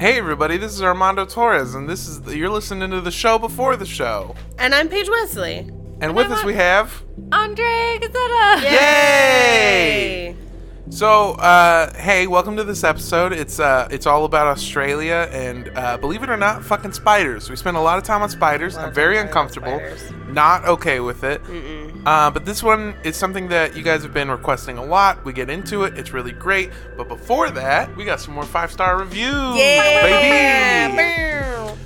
Hey everybody, this is Armando Torres, and this is you're listening to the show before the show. And I'm Paige Wesley. And with us we have Andre Gazzetta. Yay! So, uh, hey, welcome to this episode. It's uh, it's all about Australia, and uh, believe it or not, fucking spiders. We spend a lot of time on spiders. I'm very uncomfortable, not okay with it. Uh, but this one is something that you guys have been requesting a lot. We get into it. It's really great. But before that, we got some more five star reviews, baby.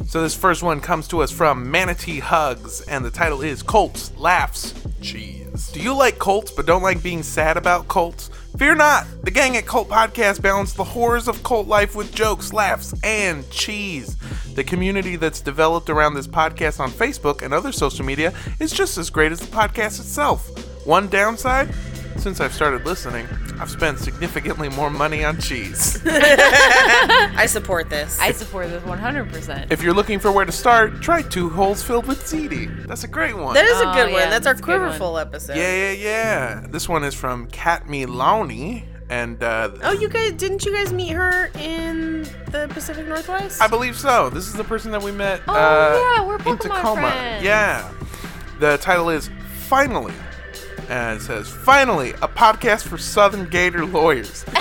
So this first one comes to us from Manatee Hugs, and the title is Colts Laughs Cheese. Do you like cults but don't like being sad about cults? Fear not! The gang at Cult Podcast balance the horrors of cult life with jokes, laughs, and cheese. The community that's developed around this podcast on Facebook and other social media is just as great as the podcast itself. One downside? Since I've started listening, I've spent significantly more money on cheese. I support this. I support this 100%. If you're looking for where to start, try Two Holes Filled with Ziti. That's a great one. that is a Oh, good yeah, one. That's our that's a good one. quiverful episode. yeah, yeah, yeah. This one is from Kat Milani, and uh, Oh, you guys didn't you guys meet her in the Pacific Northwest? I believe so. This is the person that we met Oh, uh, yeah, we're in Pokemon Tacoma. friends. Yeah. The title is Finally. And says, Finally, a podcast for Southern Gator lawyers.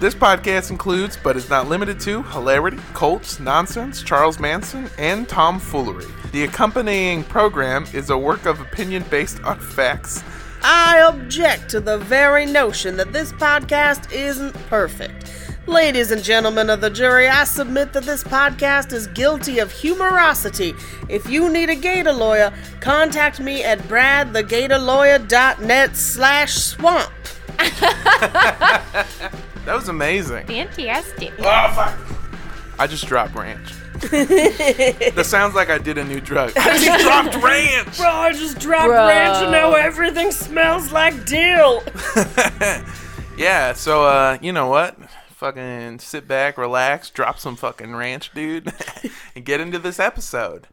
This podcast includes, but is not limited to, hilarity, cults, nonsense, Charles Manson, and tomfoolery. The accompanying program is a work of opinion based on facts. I object to the very notion that this podcast isn't perfect. Ladies and gentlemen of the jury, I submit that this podcast is guilty of humorosity. If you need a gator lawyer, contact me at bradthegatorlawyer.net slash swamp. That was amazing. Fantastic. Oh, fuck. I just dropped ranch. that sounds like I did a new drug. I just dropped ranch. Bro, I just dropped Bro. ranch and now everything smells like dill. Yeah, so uh, you know what? Fucking sit back, relax, drop some fucking ranch, dude, and get into this episode.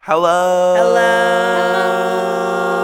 Hello. Hello.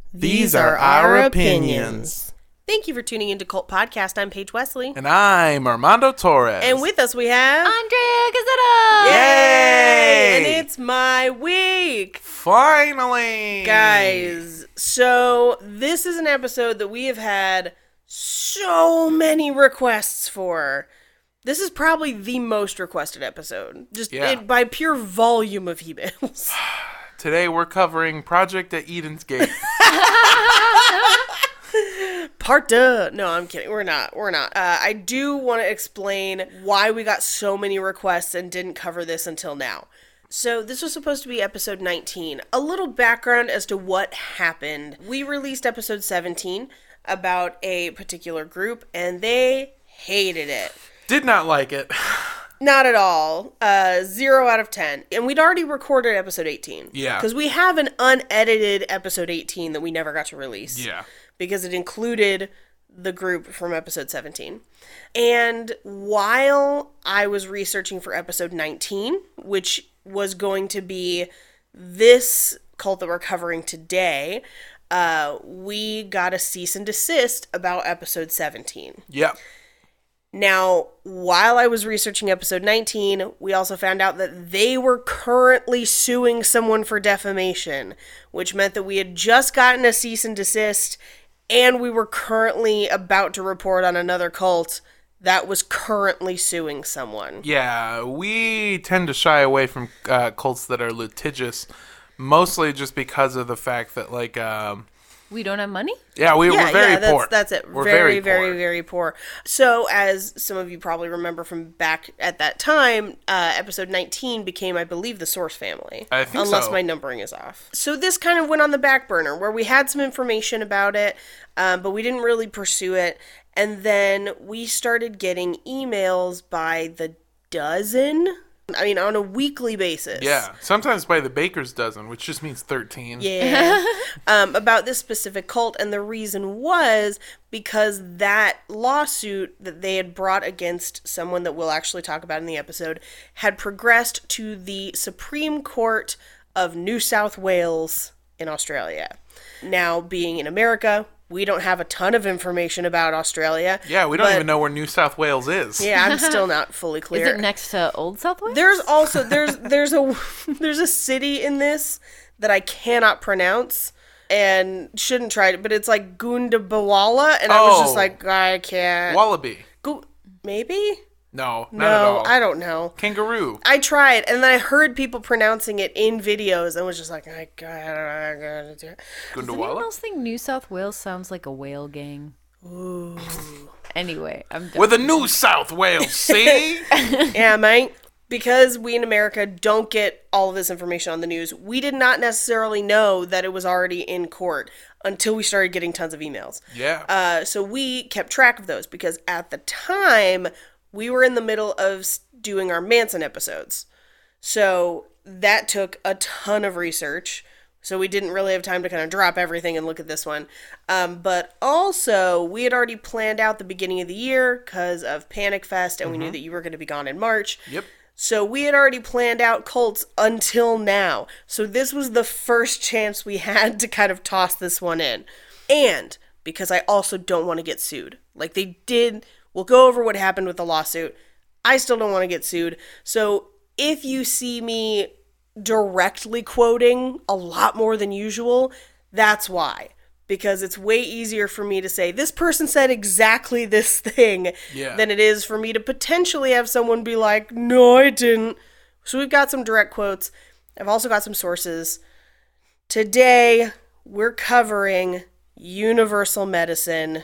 These are our opinions. Thank you for tuning into Cult Podcast. I'm Paige Wesley. And I'm Armando Torres. And with us we have Andre Gazzetta. Yay! And it's my week. Finally! Guys, so this is an episode that we have had so many requests for. This is probably the most requested episode, just Yeah. it- by pure volume of emails. Today we're covering Project at Eden's Gate. Part two. No, I'm kidding. We're not. We're not. Uh, I do want to explain why we got so many requests and didn't cover this until now. So, this was supposed to be episode 19. A little background as to what happened. We released episode 17 about a particular group, and they hated it. Did not like it. Not at all. Uh, zero out of 10. And we'd already recorded episode 18. Yeah. Because we have an unedited episode 18 that we never got to release Yeah. because it included the group from episode 17. And while I was researching for episode 19, which was going to be this cult that we're covering today, uh, we got a cease and desist about episode 17. Yep. Now, while I was researching episode 19, we also found out that they were currently suing someone for defamation, which meant that we had just gotten a cease and desist and we were currently about to report on another cult that was currently suing someone. Yeah, we tend to shy away from uh, cults that are litigious, mostly just because of the fact that, like, um, We don't have money? Yeah, we, yeah, we're very yeah, that's, poor. That's it. We're very, very, very, poor. very poor. So, as some of you probably remember from back at that time, uh, episode 19 became, I believe, the Source family. I think Unless so. my numbering is off. So, this kind of went on the back burner where we had some information about it, um, but we didn't really pursue it. And then we started getting emails by the dozen. I mean, on a weekly basis. Yeah, sometimes by the baker's dozen, which just means 13. Yeah. um, about this specific cult. And the reason was because that lawsuit that they had brought against someone that we'll actually talk about in the episode had progressed to the Supreme Court of New South Wales in Australia. Now, being in America, we don't have a ton of information about Australia. Yeah, we don't but- even know where New South Wales is. Yeah, I'm still not fully clear. Is it next to Old South Wales? There's also there's there's a there's a city in this that I cannot pronounce and shouldn't try it, but it's like Gundabawala, and I was just Oh. like, I can't. Wallaby. Go- maybe? No, not at No, all. I don't know. Kangaroo. I tried, and then I heard people pronouncing it in videos, and was just like, I gotta, I gotta do it. Does anyone Gundawala? else think New South Wales sounds like a whale gang? Ooh. Anyway, I'm done. With a New South Wales, see? yeah, mate. Because we in America don't get all of this information on the news, we did not necessarily know that it was already in court until we started getting tons of emails. yeah. Uh, so we kept track of those because at the time we were in the middle of doing our Manson episodes. So that took a ton of research. So we didn't really have time to kind of drop everything and look at this one. Um, but also, we had already planned out the beginning of the year because of Panic Fest, and we knew that you were going to be gone in March. yep. So we had already planned out cults until now. So this was the first chance we had to kind of toss this one in. And because I also don't want to get sued. Like they did, we'll go over what happened with the lawsuit. I still don't want to get sued. So if you see me directly quoting a lot more than usual, that's why. Because it's way easier for me to say, this person said exactly this thing, Yeah. than it is for me to potentially have someone be like, no, I didn't. So we've got some direct quotes. I've also got some sources. Today, we're covering universal medicine,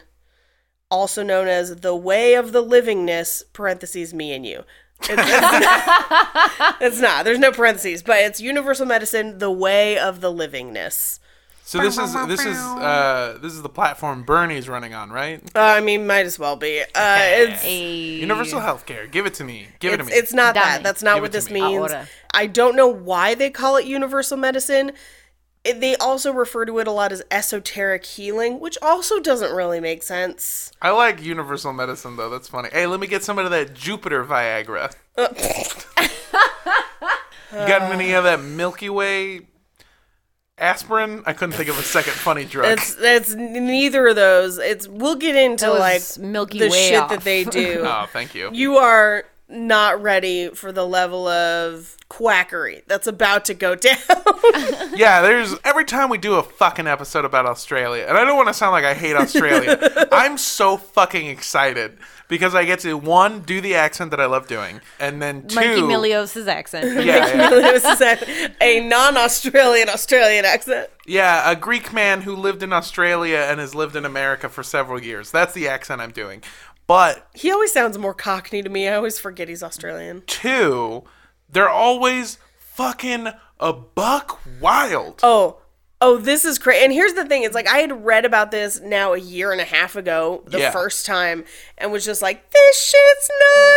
also known as the way of the livingness, parentheses, me and you. It's, it's not, it's not. There's no parentheses, but it's universal medicine, the way of the livingness. So this is this is uh this is the platform Bernie's running on, right? Uh, I mean, might as well be. Uh, it's Hey. Universal healthcare. Give it to me. Give it to me. it's not Dame. that. That's not Give what this me. means. I don't know why they call it universal medicine. It- they also refer to it a lot as esoteric healing, which also doesn't really make sense. I like universal medicine though. That's funny. Hey, let me get some of that Jupiter Viagra. you got any of that Milky Way aspirin? I couldn't think of a second funny drug. It's it's neither of those. It's we'll get into like Milky the Way shit off. that they do. oh, thank you. you are not ready for the level of quackery that's about to go down. Yeah, there's every time we do a fucking episode about Australia, and I don't want to sound like I hate Australia. I'm so fucking excited because I get to one do the accent that I love doing, and then two, Mikey Milios' accent. yeah, yeah, this a, a non-Australian Australian accent. yeah, a Greek man who lived in Australia and has lived in America for several years. That's the accent I'm doing. But He always sounds more Cockney to me. I always forget he's Australian. two, they're always fucking a buck wild. Oh, oh, this is crazy. And here's the thing: it's like I had read about this now a year and a half ago, the Yeah. first time, and was just like, "This shit's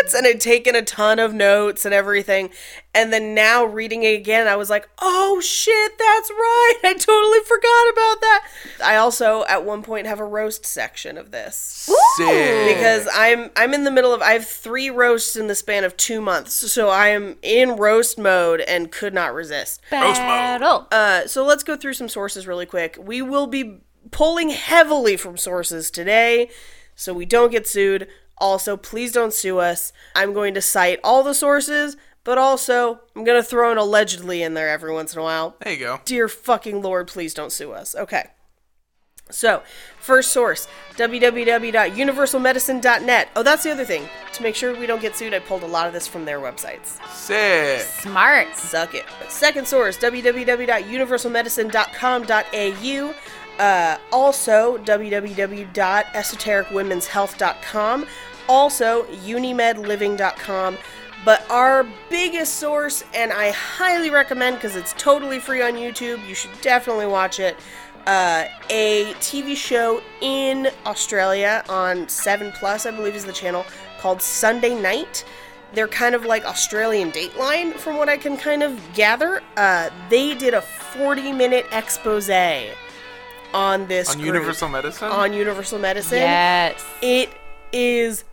nuts," and had taken a ton of notes and everything. And then now reading it again, I was like, "Oh shit, that's right! I totally forgot about that." I also, at one point, have a roast section of this. Sick. because I'm I'm in the middle of I have three roasts in the span of two months, so I am in roast mode and could not resist. Battle. Uh, so let's go through some sources really quick. We will be pulling heavily from sources today, so we don't get sued. Also, please don't sue us. I'm going to cite all the sources, but also I'm going to throw an allegedly in there every once in a while. there you go. Dear fucking lord, please don't sue us. Okay. So, first source www.universalmedicine.net. Oh, that's the other thing. To make sure we don't get sued, I pulled a lot of this from their websites. Sick. Smart. Suck it. Second source www.universalmedicine.com.au. Uh, also, www.esotericwomenshealth.com. Also, unimedliving.com. But our biggest source, and I highly recommend because it's totally free on YouTube, you should definitely watch it. Uh, a TV show in Australia on 7 Plus, I believe is the channel, called Sunday Night. They're kind of like Australian Dateline, from what I can kind of gather. Uh, they did a 40 minute expose on this On group. Universal Medicine? on Universal Medicine. Yes. It is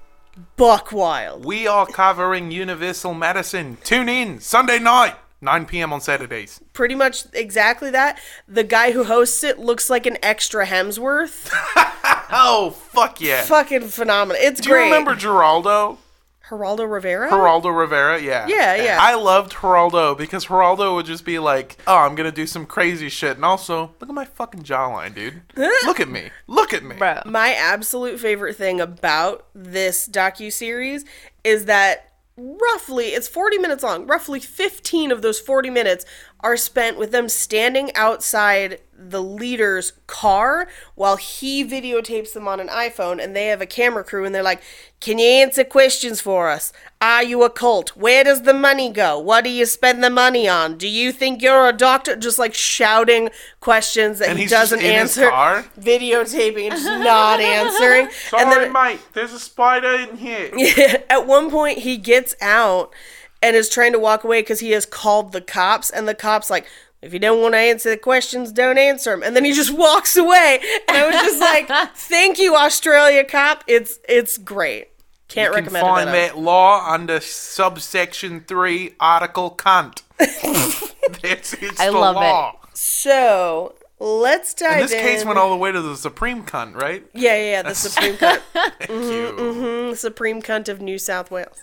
buck wild. we are covering Universal Medicine. Tune in Sunday night, 9 p.m. on Saturdays. Pretty much exactly that. The guy who hosts it looks like an extra Hemsworth. Oh, fuck yeah. Fucking phenomenal. It's Do you great. remember Geraldo? Geraldo Rivera? Geraldo Rivera, yeah. Yeah, yeah. I loved Geraldo because Geraldo would just be like, "Oh, I'm gonna do some crazy shit," and also, look at my fucking jawline, dude. look at me. Look at me. Bro. My absolute favorite thing about this docu series is that roughly it's 40 minutes long. Roughly 15 of those 40 minutes are spent with them standing outside the leader's car while he videotapes them on an iPhone and they have a camera crew and they're like, "Can you answer questions for us? Are you a cult? Where does the money go? What do you spend the money on? Do you think you're a doctor?" Just like shouting questions that And he doesn't answer videotaping and just not answering. and then mate. There's a spider in here. at one point he gets out and is trying to walk away because he has called the cops, and the cops like. If you don't want to answer the questions, don't answer them. And then he just walks away. And I was just like, "Thank you, Australia cop. It's it's great. Can't You can recommend find it. enough. that law under subsection three, article cunt. That's it's I the love it. law. So let's dive And this case went all the way to the Supreme cunt, right? yeah, yeah, yeah, the Supreme cunt. Thank Mm-hmm, you. the Supreme Cunt of New South Wales.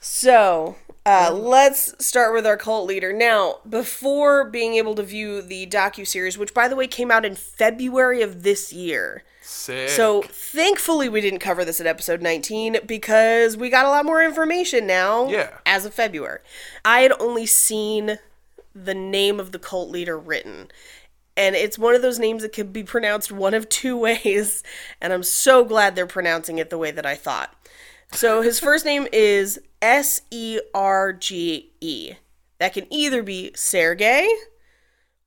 so, uh, let's start with our cult leader. Now, before being able to view the docu-series, which by the way came out in February of this year. Sick. So, thankfully we didn't cover this in episode 19 because we got a lot more information now Yeah. as of February. I had only seen the name of the cult leader written. And it's one of those names that can be pronounced one of two ways. And I'm so glad they're pronouncing it the way that I thought. So his first name is S E R G E. That can either be Sergey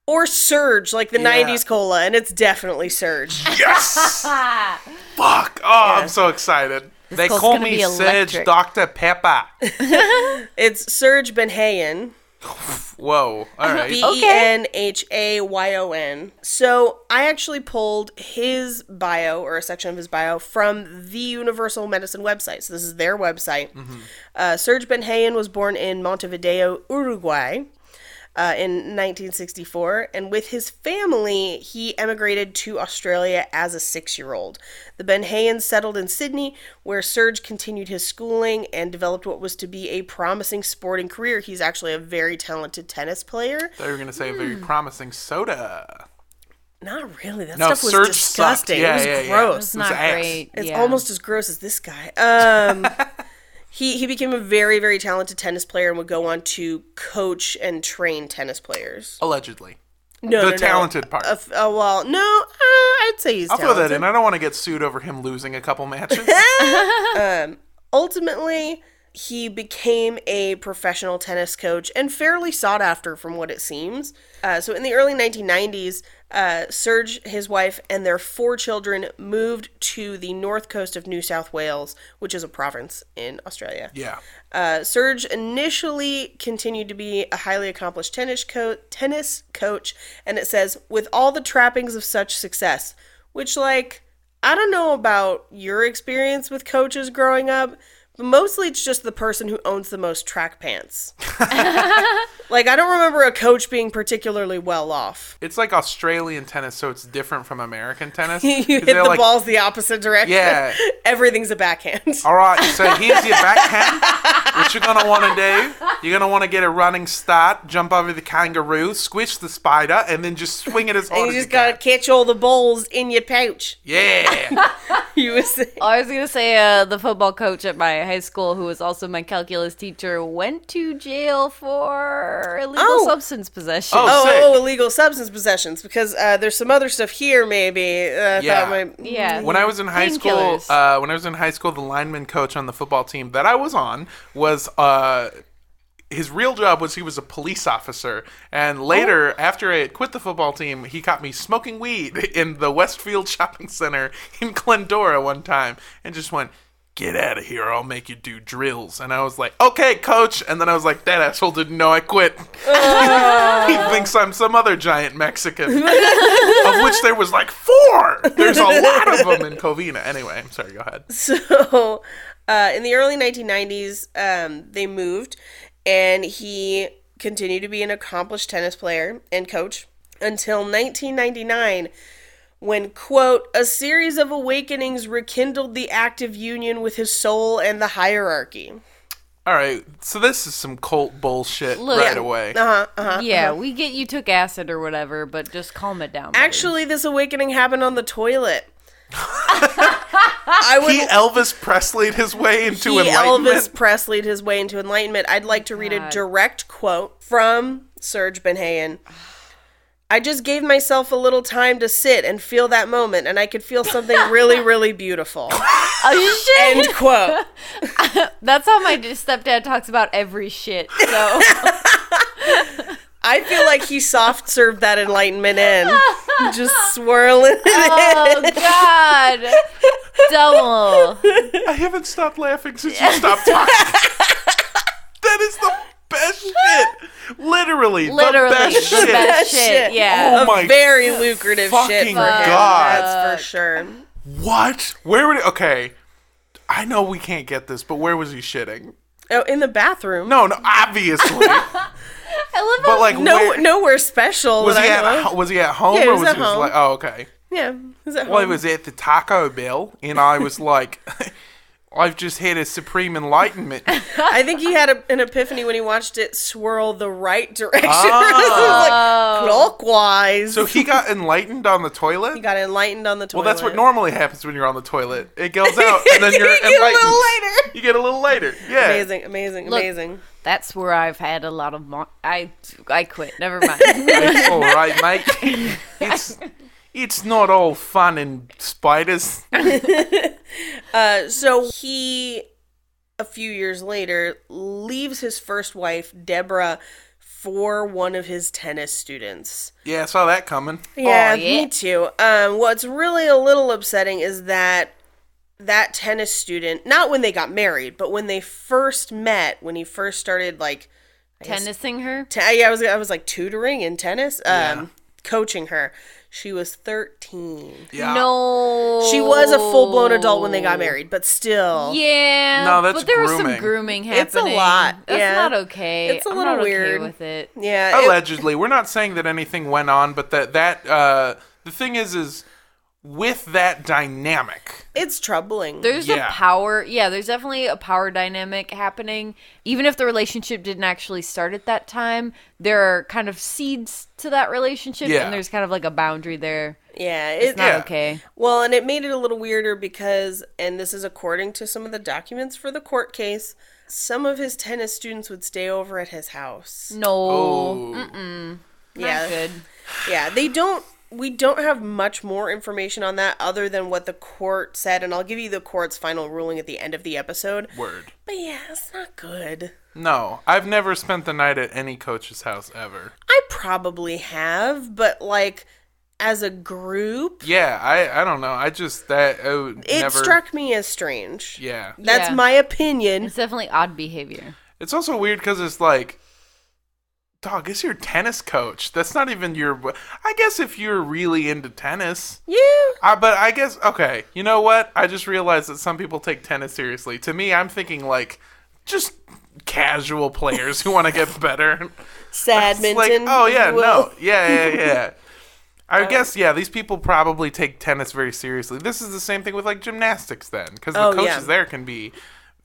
or Surge, like the Yeah. 90s cola. And it's definitely Surge. yes. Fuck. Oh, I'm so excited. they cole's call gonna me be Serge electric. Dr. Pepper. It's Serge Benhayon. Whoa. All right. B E N H A Y O N. So I actually pulled his bio or a section of his bio from the Universal Medicine website. So this is their website. Uh, Serge Benhayon was born in Montevideo, Uruguay. Uh, in 1964, and with his family, he emigrated to Australia as a six year old. The Benhayons settled in Sydney, where Serge continued his schooling and developed what was to be a promising sporting career. He's actually a very talented tennis player. They were going to say very promising soda. Not really. That No, stuff was Serge sucked. disgusting. Yeah, it was yeah, yeah. gross. It's not ass. great. It's almost as gross as this guy. Um, he he became a very very talented tennis player and would go on to coach and train tennis players. Allegedly. No, The no, no. talented part. Uh, uh, well, no, uh, I'd say he's I'll throw that in. I don't want to get sued over him losing a couple matches. Ultimately, he became a professional tennis coach and fairly sought after from what it seems. Uh, so, in the early 1990s, uh, Serge, his wife, and their four children moved to the north coast of New South Wales, which is a province in Australia. yeah. Uh, Serge initially continued to be a highly accomplished tennis, co- tennis coach, and it says, with all the trappings of such success, which, like, I don't know about your experience with coaches growing up, But mostly it's just the person who owns the most track pants. like I don't remember a coach being particularly well off. It's like Australian tennis, so it's different from American tennis. you 'Cause hit the like, balls the opposite direction. Yeah. Everything's a backhand. All right, so here's your backhand. what you're gonna want to do? You're gonna want to get a running start, jump over the kangaroo, squish the spider, and then just swing it as hard And as you just you gotta can. catch all the balls in your pouch. Yeah. You was saying. I was gonna say uh, the football coach at my high school, who was also my calculus teacher, went to jail for illegal Oh. substance possession. Oh, Oh, oh, illegal substance possessions because uh, there's some other stuff here maybe. Uh, Yeah. thought might- yeah. When I was in high school, uh, when I was in high school, the lineman coach on the football team that I was on was uh, his real job was he was a police officer. And later, after I had quit the football team, he caught me smoking weed in the Westfield Shopping Center in Glendora one time, and just went. Get out of here! I'll make you do drills. And I was like, "Okay, coach." And then I was like, "That asshole didn't know I quit. he thinks I'm some other giant Mexican, of which there was like four. There's a lot of them in Covina. Anyway, I'm sorry. Go ahead. So, uh, in the early 1990s, um, they moved, and he continued to be an accomplished tennis player and coach until 1999, when, quote, a series of awakenings rekindled the active union with his soul and the hierarchy. All right. So this is some cult bullshit Look- right Yeah. away. Uh-huh, uh-huh. yeah, we get you took acid or whatever, but just calm it down. buddy. Actually, this awakening happened on the toilet. I would He Elvis Presleyed his way into he enlightenment. Elvis Presleyed his way into enlightenment. I'd like to read a direct quote from Serge Benhayon. I just gave myself a little time to sit and feel that moment, and I could feel something really, really beautiful. oh shit! End quote. That's how my stepdad talks about every shit. So I feel like he soft served that enlightenment in, just swirling. oh god, double. I haven't stopped laughing since you stopped talking. that is the best shit. Literally, Literally, the best the shit. best Shit. shit. Yeah. Oh a my very lucrative shit fucking for him. God. That's for sure. What? Where would it? Okay. I know we can't get this, but where was he shitting? Oh, in the bathroom. No, no, obviously. I love but how like, No, where, nowhere special. was that he I at? of. ho- Was he at home Yeah, he or was was at he just home. like? Oh, okay. Yeah, is that Well, he was at the Taco Bell, and I was like, I've just had a supreme enlightenment. I think he had a, an epiphany when he watched it swirl the right direction. Ah. Like clockwise. So he got enlightened on the toilet? he got enlightened on the toilet. well, that's what normally happens when you're on the toilet. It goes out, and then you're You get a enlightened. little later. You get a little later. Yeah. Amazing, amazing, Look, amazing. That's where I've had a lot of. Mo- I I quit. Never mind. All right, mate. It's it's not all fun and spiders. Uh, so he, a few years later, leaves his first wife, Deborah, for one of his tennis students. Yeah, I saw that coming. Yeah, yeah. me too. Um, what's really a little upsetting is that that tennis student, not when they got married, but when they first met, when he first started like Tennising her. T- yeah, I was I was like tutoring in tennis, um, Yeah. coaching her. She was thirteen. Yeah. No. She was a full blown adult when they got married, but still, Yeah. No, that's but there was some grooming. grooming happening. It's a lot, That's yeah. not okay. It's a I'm little not weird. Okay with it. yeah. it- Allegedly, we're not saying that anything went on, but that that uh, the thing is, is with that dynamic. it's troubling. There's Yeah. a power. Yeah, there's definitely a power dynamic happening. Even if the relationship didn't actually start at that time, there are kind of seeds to that relationship, Yeah. and there's kind of like a boundary there. yeah, It's not Yeah. okay. well, and it made it a little weirder because, and this is according to some of the documents for the court case, some of his tennis students would stay over at his house. No. Oh, yeah, Good. Yeah, they don't. We don't have much more information on that other than what the court said, and I'll give you the court's final ruling at the end of the episode. word. But yeah, it's not good. No, I've never spent the night at any coach's house ever. I probably have, but like as a group, Yeah, I I don't know. I just that I it never. struck me as strange. Yeah, That's Yeah. my opinion. It's definitely odd behavior. it's also weird because it's like, dog, it's your tennis coach. That's not even your. I guess if you're really into tennis, Yeah. Uh, but I guess okay. You know what? I just realized that some people take tennis seriously. To me, I'm thinking like just casual players who want to get better. Sadminton. like, oh yeah, no, yeah, yeah, yeah. I guess yeah. These people probably take tennis very seriously. This is the same thing with like gymnastics then, because the Oh, coaches yeah. there can be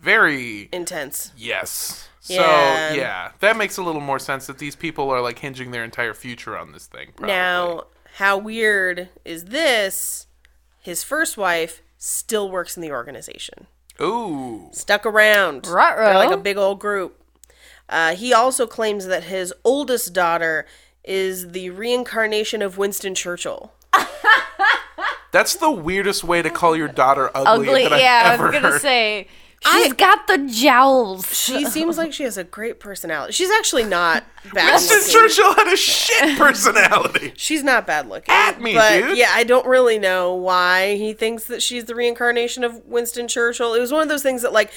very Intense. yes. So Yeah. yeah, that makes a little more sense that these people are like hinging their entire future on this thing. Probably. Now, how weird is this? His first wife still works in the organization. ooh, Stuck around. Ruh-roh. They're like a big old group. Uh, he also claims that his oldest daughter is the reincarnation of Winston Churchill. that's the weirdest way to call your daughter ugly, Ugly. that Yeah, I've I ever was gonna heard. say she's got the jowls. She seems like she has a great personality. She's actually not bad Winston looking. Churchill had a shit personality. She's not bad looking. At me, but dude. yeah, I don't really know why he thinks that she's the reincarnation of Winston Churchill. It was one of those things that like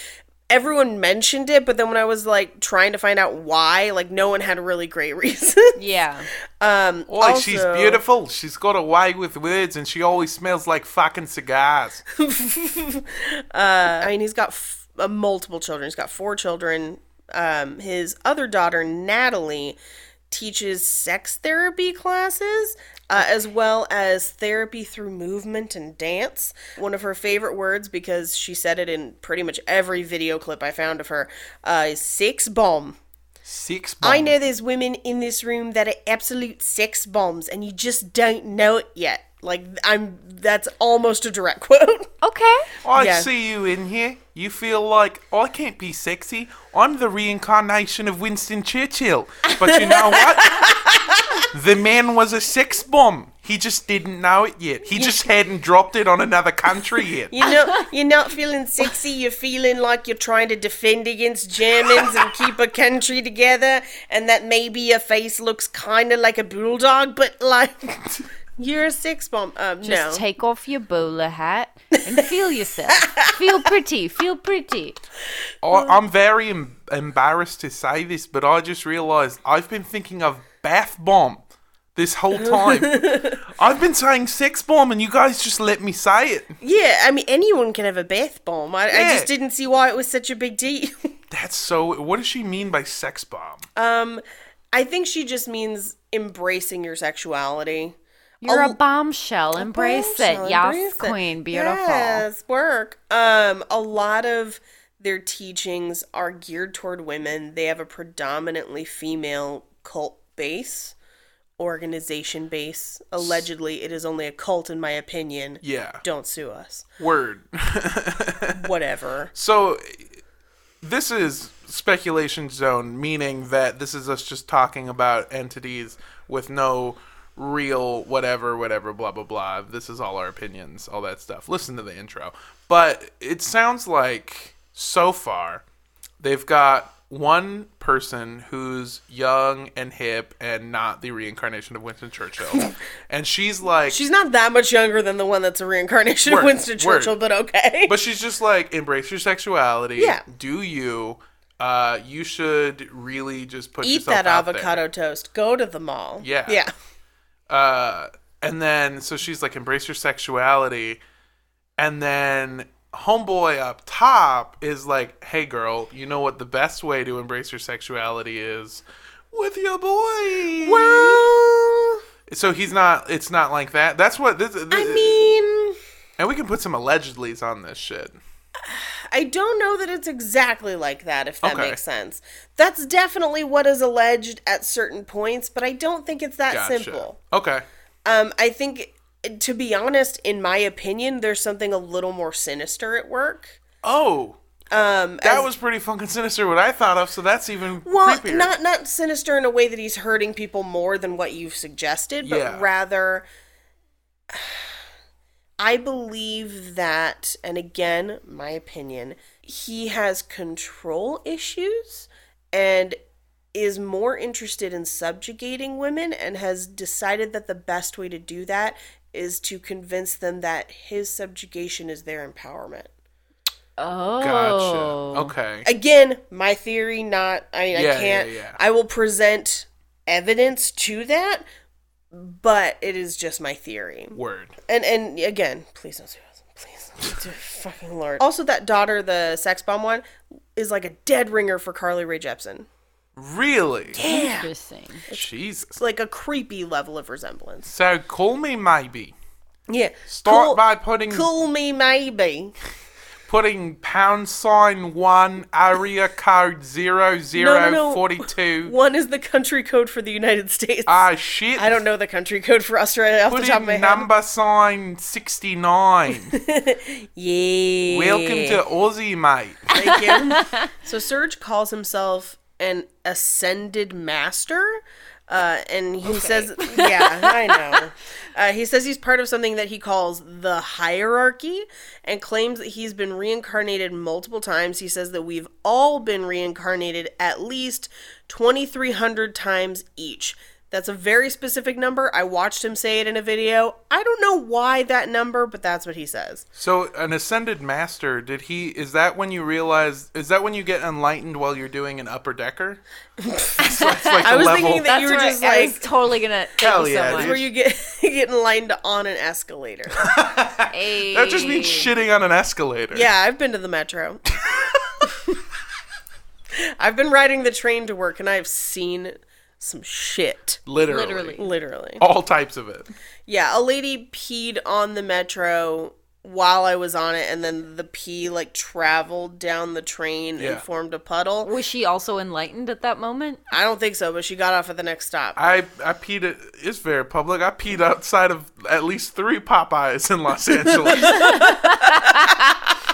everyone mentioned it, but then when I was like trying to find out why, like no one had a really great reason. Yeah. um Boy, she's beautiful. She's got a way with words, and she always smells like fucking cigars. I mean, he's got f- uh, multiple children. He's got four children. Um, his other daughter, Natalie, teaches sex therapy classes uh, as well as therapy through movement and dance. One of her favorite words, because she said it in pretty much every video clip I found of her, uh, is sex bomb. Six. I know there's women in this room that are absolute sex bombs, and you just don't know it yet. Like I'm, that's almost a direct quote. Okay. I Yeah. see you in here. You feel like I can't be sexy. I'm the reincarnation of Winston Churchill. But you know what? the man was a sex bomb. He just didn't know it yet. He just hadn't dropped it on another country yet. You know, you're not feeling sexy. You're feeling like you're trying to defend against Germans and keep a country together, and that maybe your face looks kind of like a bulldog, but like you're a sex bomb. Um, Just no. take off your bowler hat and feel yourself. feel pretty. Feel pretty. I, I'm very em- embarrassed to say this, but I just realised I've been thinking of bath bomb this whole time. I've been saying sex bomb, and you guys just let me say it. yeah, I mean anyone can have a bath bomb. I, I just didn't see why it was such a big deal. That's so. What does she mean by sex bomb? um, I think she just means embracing your sexuality. You're Oh, a bombshell. Embrace Bombshell, it. Yes, embrace it. queen. Beautiful. Yes, work. Um, a lot of their teachings are geared toward women. They have a predominantly female cult base, organization base. Allegedly, it is only a cult, in my opinion. Yeah. Don't sue us. Word. Whatever. So this is speculation zone, meaning that this is us just talking about entities with no real whatever, whatever, blah blah blah. This is all our opinions, all that stuff. Listen to the intro. But it sounds like so far they've got one person who's young and hip and not the reincarnation of Winston Churchill. and she's like She's not that much younger than the one that's a reincarnation Word, of Winston word. Churchill, but okay. But she's just like, embrace your sexuality. Yeah. Do you? Uh, you should really just put Eat yourself that out there. avocado toast. Go to the mall. Yeah. Yeah. Uh, and then so she's like, embrace your sexuality, and then homeboy up top is like, hey girl, you know what the best way to embrace your sexuality is with your boy. Well, So he's not. It's not like that. That's what this. this I mean. and we can put some allegedlys on this shit. I don't know that it's exactly like that, if that Okay. makes sense. That's definitely what is alleged at certain points, but I don't think it's that Gotcha. simple. Okay. Um, I think, to be honest, in my opinion, there's something a little more sinister at work. Oh. Um, That as- was pretty fucking sinister what I thought of, so that's even well, creepier. not not sinister in a way that he's hurting people more than what you've suggested, but Yeah. rather. I believe that, and again, my opinion, he has control issues and is more interested in subjugating women and has decided that the best way to do that is to convince them that his subjugation is their empowerment. Oh. Gotcha. Okay. Again, my theory, not, I, mean I can't, yeah, yeah. I will present evidence to that, but it is just my theory. Word. And and again, please don't sue us. Please, dear fucking lord. Also, that daughter, the sex bomb one, is like a dead ringer for Carly Rae Jepsen. Really? Interesting. Jesus. It's like a creepy level of resemblance. So call me maybe. Yeah. Start Cool- by putting Cool me maybe. Putting pound sign one area code zero zero no. forty two. One is the country code for the United States. Ah shit. I don't know the country code for Australia off Put the top of my in head. number sign sixty nine. Yeah. Welcome to Aussie, mate. Thank you. so Serge calls himself an ascended master. Uh, and he says, yeah, I know. Uh, he says he's part of something that he calls the hierarchy and claims that he's been reincarnated multiple times. He says that we've all been reincarnated at least 2,300 times each. That's a very specific number. I watched him say it in a video. I don't know why that number, but that's what he says. So an ascended master, did he is that when you realize is that when you get enlightened while you're doing an upper decker? It's like I a was level- thinking that That's you were just I was like, totally gonna. Hell yeah, so dude. where you get get in line to on an escalator. that just means shitting on an escalator. yeah, I've been to the metro. I've been riding the train to work and I've seen some shit. Literally. Literally. Literally. All types of it. Yeah, a lady peed on the metro while I was on it and then the pee like traveled down the train Yeah. and formed a puddle. Was she also enlightened at that moment? I don't think so, but she got off at the next stop. I I peed at it's very public. I peed outside of at least three Popeyes in Los Angeles.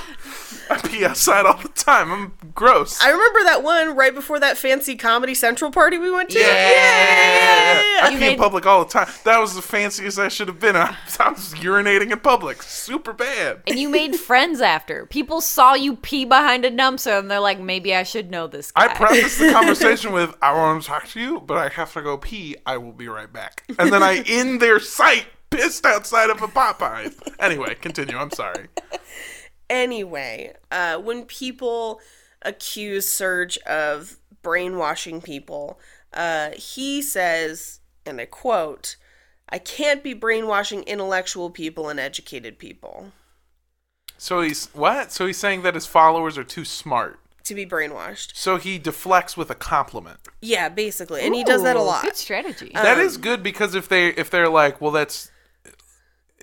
Pee outside all the time. I'm gross. I remember that one right before that fancy Comedy Central party we went to. yeah, yeah, yeah, yeah. I You pee in public all the time. That was the fanciest I should have been. I, I was urinating in public. Super bad. And you made friends after. People saw you pee behind a dumpster and they're like, maybe I should know this guy. I prefaced the conversation with, I want to talk to you, but I have to go pee. I will be right back. And then I, in their sight, pissed outside of a Popeye. Anyway, continue. I'm sorry. Anyway, uh, when people accuse Serge of brainwashing people, uh, he says, and I quote, I can't be brainwashing intellectual people and educated people So he's, what? So he's saying that his followers are too smart. to be brainwashed. So he deflects with a compliment. Yeah, basically. And he does that a lot. Good strategy. That Um, is good because if they if they're like, well, that's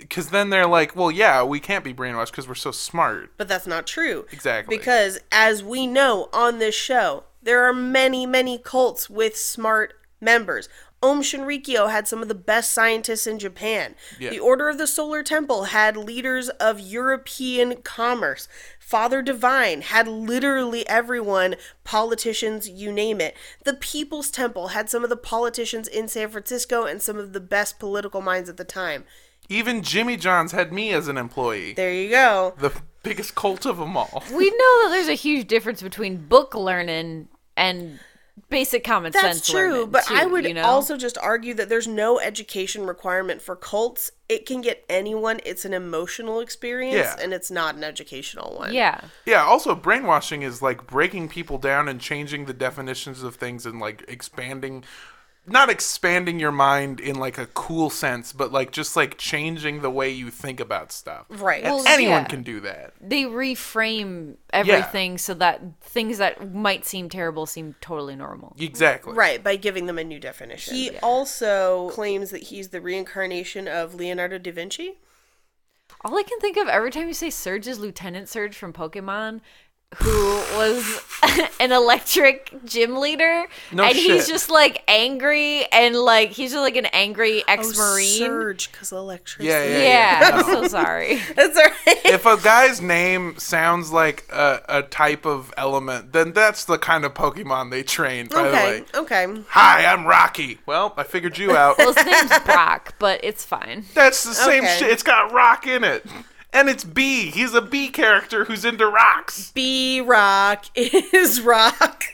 because then they're like, well, yeah, we can't be brainwashed because we're so smart. But that's not true. Exactly. Because as we know on this show, there are many, many cults with smart members. Aum Shinrikyo had some of the best scientists in Japan. Yeah. The Order of the Solar Temple had leaders of European commerce. Father Divine had literally everyone, politicians, you name it. The People's Temple had some of the politicians in San Francisco and some of the best political minds at the time. Even Jimmy John's had me as an employee. There you go. The biggest cult of them all. we know that there's a huge difference between book learning and basic common That's sense That's true, learning, but too, I would you know? also just argue that there's no education requirement for cults. It can get anyone. It's an emotional experience, Yeah. and it's not an educational one. Yeah. Yeah, also brainwashing is like breaking people down and changing the definitions of things and like expanding not expanding your mind in like a cool sense, but like just like changing the way you think about stuff. Right. And Well, anyone yeah. can do that. They reframe everything so that things that might seem terrible seem totally normal. Exactly. Right, by giving them a new definition. He also claims that he's the reincarnation of Leonardo da Vinci. All I can think of every time you say Surge is Lieutenant Surge from Pokemon, who was an electric gym leader. No and he's just like angry and like he's just like an angry oh, ex Marine. Surge, because electricity. Yeah, yeah, yeah, yeah. I'm so sorry. That's all right. if a guy's name sounds like a, a type of element, then that's the kind of Pokemon they train, by the okay, way. okay. Hi, I'm Rocky. Well, I figured you out. Well, his name's Brock, but it's fine. That's the same Okay. shit. It's got rock in it. And it's B. He's a B character who's into rocks. B Rock is Rock.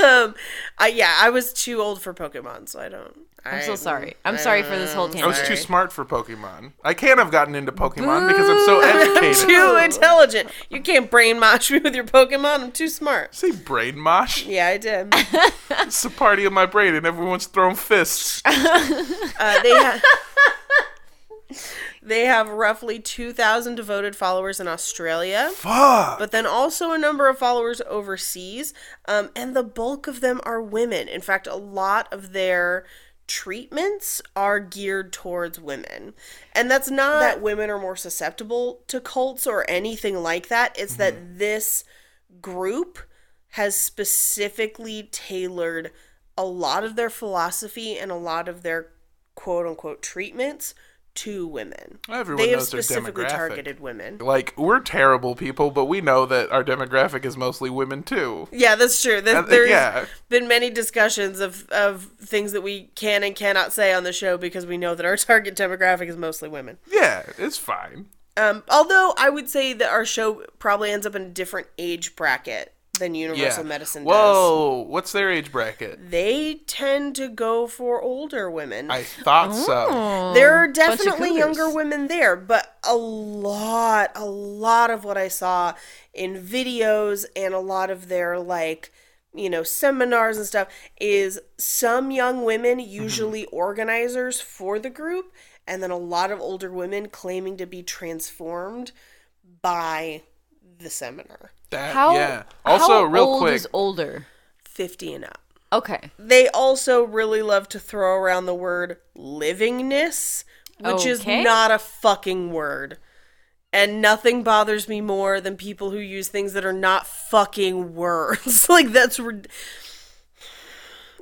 um, I, yeah, I was too old for Pokemon, so I don't. I'm so sorry. I'm sorry for this whole I was too smart for Pokemon. I can't have gotten into Pokemon because I'm so educated. Too intelligent. You can't brainwash me with your Pokemon. I'm too smart. Say brain mosh. Yeah, I did. It's a party of my brain and everyone's throwing fists. Uh, they have they have roughly 2,000 devoted followers in Australia, Fuck. but then also a number of followers overseas, um, and the bulk of them are women. In fact, a lot of their treatments are geared towards women. And that's not that women are more susceptible to cults or anything like that. It's that this group has specifically tailored a lot of their philosophy and a lot of their quote unquote treatments to women. Everyone they have specifically targeted women. Like we're terrible people, but we know that our demographic is mostly women too. Yeah, that's true. There, there's yeah. been many discussions of, of things that we can and cannot say on the show because we know that our target demographic is mostly women. Yeah, it's fine. Um, although I would say that our show probably ends up in a different age bracket than Universal Yeah. Medicine does. Whoa, what's their age bracket? They tend to go for older women. I thought Oh. so. there are definitely younger women there, but a lot, a lot of what I saw in videos and a lot of their like, you know, seminars and stuff is some young women, mm-hmm. usually organizers for the group, and then a lot of older women claiming to be transformed by the seminar. That, How, yeah. Also, how real old quick, is older? 50 and up. Okay. They also really love to throw around the word livingness, which is not a fucking word. And nothing bothers me more than people who use things that are not fucking words. like that's rid-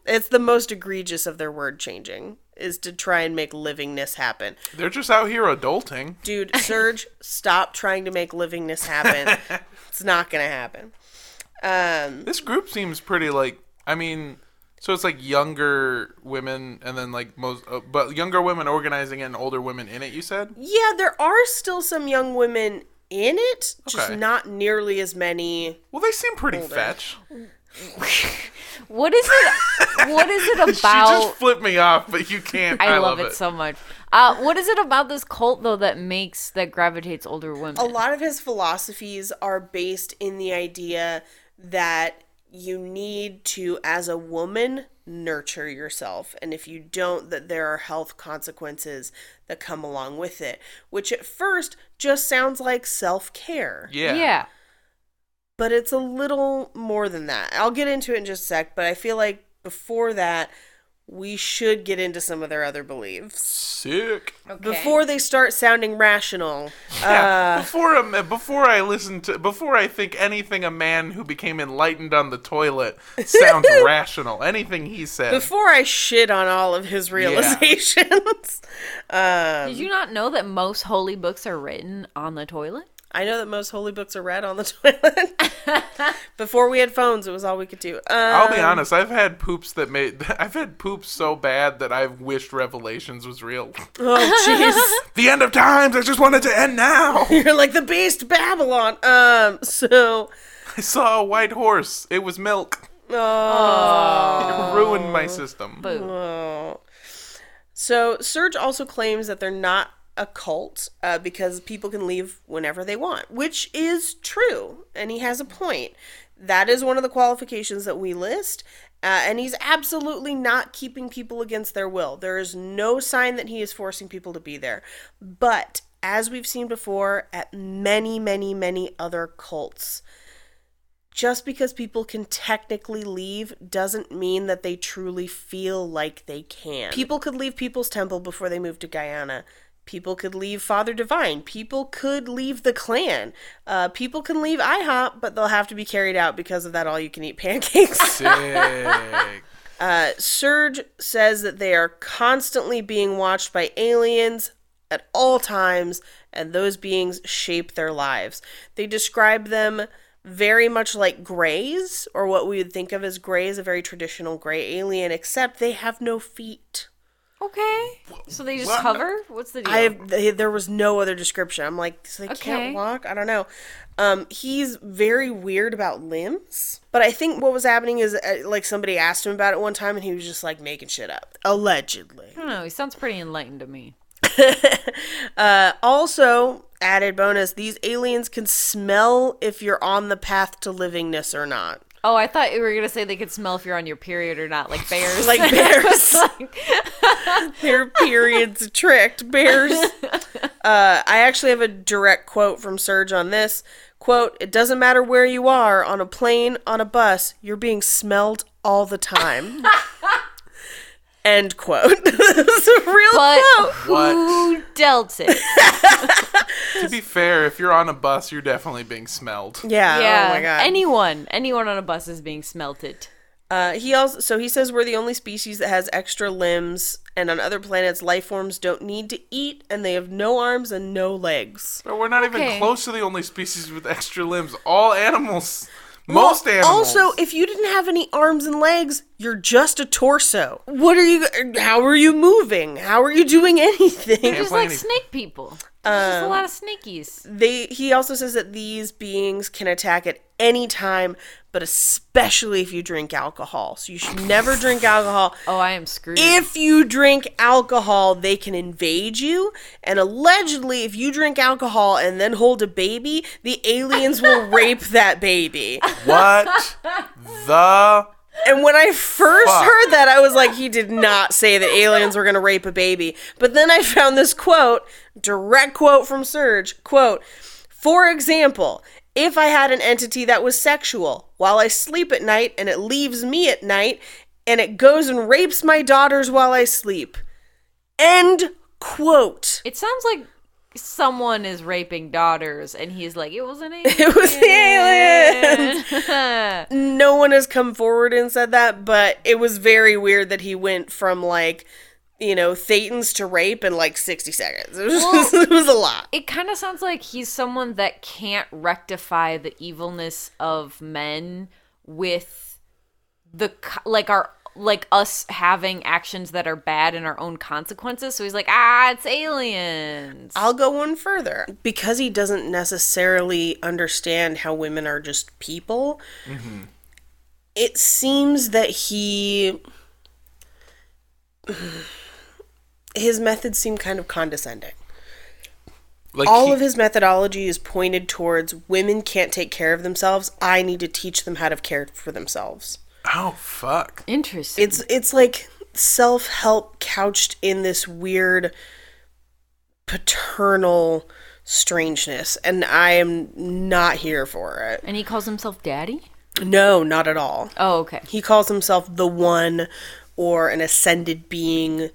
it's the most egregious of their word changing is to try and make livingness happen. they're just out here adulting. Dude, Serge, stop trying to make livingness happen. it's not going to happen. Um This group seems pretty like. I mean, so it's like younger women, and then like most, uh, but younger women organizing it and older women in it. You said. Yeah, there are still some young women in it, just Okay. not nearly as many. Well, they seem pretty fetch. What is it? What is it She about? just flipped me off, but you can't. I, love, it, so much. Uh, what is it about this cult though that makes that gravitates older women? A lot of his philosophies are based in the idea that you need to, as a woman, nurture yourself. And if you don't, that there are health consequences that come along with it, which at first just sounds like self care. Yeah. yeah. But it's a little more than that. I'll get into it in just a sec, but I feel like before that, we should get into some of their other beliefs. Sick. Okay. Before they start sounding rational. Yeah. Uh, before a, before I listen to before I think anything a man who became enlightened on the toilet sounds rational. Anything he said. before I shit on all of his realizations. um, Did you not know that most holy books are written on the toilet? I know that most holy books are read on the toilet. Before we had phones, it was all we could do. Um, I'll be honest. I've had poops that made. I've had poops so bad that I've wished Revelations was real. Oh, jeez. the end of times. I just wanted to end now. You're like the beast Babylon. Um, so. I saw a white horse. It was milk. Oh. It ruined my system. Boo. Oh. So Serge also claims that they're not a cult uh, because people can leave whenever they want, which is true, and he has a point. That is one of the qualifications that we list, uh, and he's absolutely not keeping people against their will. There is no sign that he is forcing people to be there. But as we've seen before at many, many, many other cults, just because people can technically leave doesn't mean that they truly feel like they can. People could leave People's Temple before they moved to Guyana. People could leave Father Divine. People could leave the Klan. Uh, people can leave IHOP, but they'll have to be carried out because of that all you can eat pancakes. Sick. Uh, Serge says that they are constantly being watched by aliens at all times, and those beings shape their lives. They describe them very much like grays, or what we would think of as grays, a very traditional gray alien, except they have no feet. Okay. So they just What? hover? What's the deal? I have, they, there was no other description. I'm like, so they Okay. can't walk. I don't know. Um, he's very weird about limbs, but I think what was happening is uh, like somebody asked him about it one time, and he was just like making shit up, allegedly. I don't know. He sounds pretty enlightened to me. Also, added bonus: these aliens can smell if you're on the path to livingness or not. Oh, I thought you were gonna say they could smell if you're on your period or not, like bears. Like bears. Their periods tricked bears. Uh, I actually have a direct quote from Serge on this. Quote, it doesn't matter where you are, on a plane, on a bus, you're being smelled all the time. End quote. It's a real but quote. who dealt it? To be fair, if you're on a bus, you're definitely being smelled. Yeah, yeah. oh my god. Anyone, anyone on a bus is being smelted. Uh, he also so he says we're the only species that has extra limbs, and on other planets, life forms don't need to eat, and they have no arms and no legs. But we're not even close to the only species with extra limbs. All animals, most Well, animals. Also, if you didn't have any arms and legs, you're just a torso. What are you? How are you moving? How are you doing anything? Can't Just like any- snake people. There's just a um, lot of snakies. They. He also says that these beings can attack at any time, but especially if you drink alcohol. So you should never drink alcohol. Oh, I am screwed. If you drink alcohol, they can invade you. And allegedly, if you drink alcohol and then hold a baby, the aliens will rape that baby. what the? And when I first Fuck. heard that, I was like, he did not say that aliens were going to rape a baby. But then I found this quote, direct quote from Serge, quote, for example, if I had an entity that was sexual while I sleep at night and it leaves me at night and it goes and rapes my daughters while I sleep. End quote. it sounds like someone is raping daughters, and he's like, "It was an alien." It was the aliens. no one has come forward and said that, but it was very weird that he went from like, you know, thetans to rape in like 60 seconds. It was, just, it was a lot. it kind of sounds like he's someone that can't rectify the evilness of men with the like our like us having actions that are bad and our own consequences. So he's like, ah, it's aliens. I'll go one further. Because he doesn't necessarily understand how women are just people, it seems that he. His methods seem kind of condescending. Like all he- of his methodology is pointed towards women can't take care of themselves. I need to teach them how to care for themselves. Oh fuck! Interesting. It's it's like self-help couched in this weird paternal strangeness and I am not here for it. and he calls himself daddy. No, not at all. Oh, okay. He calls himself the one or an ascended being.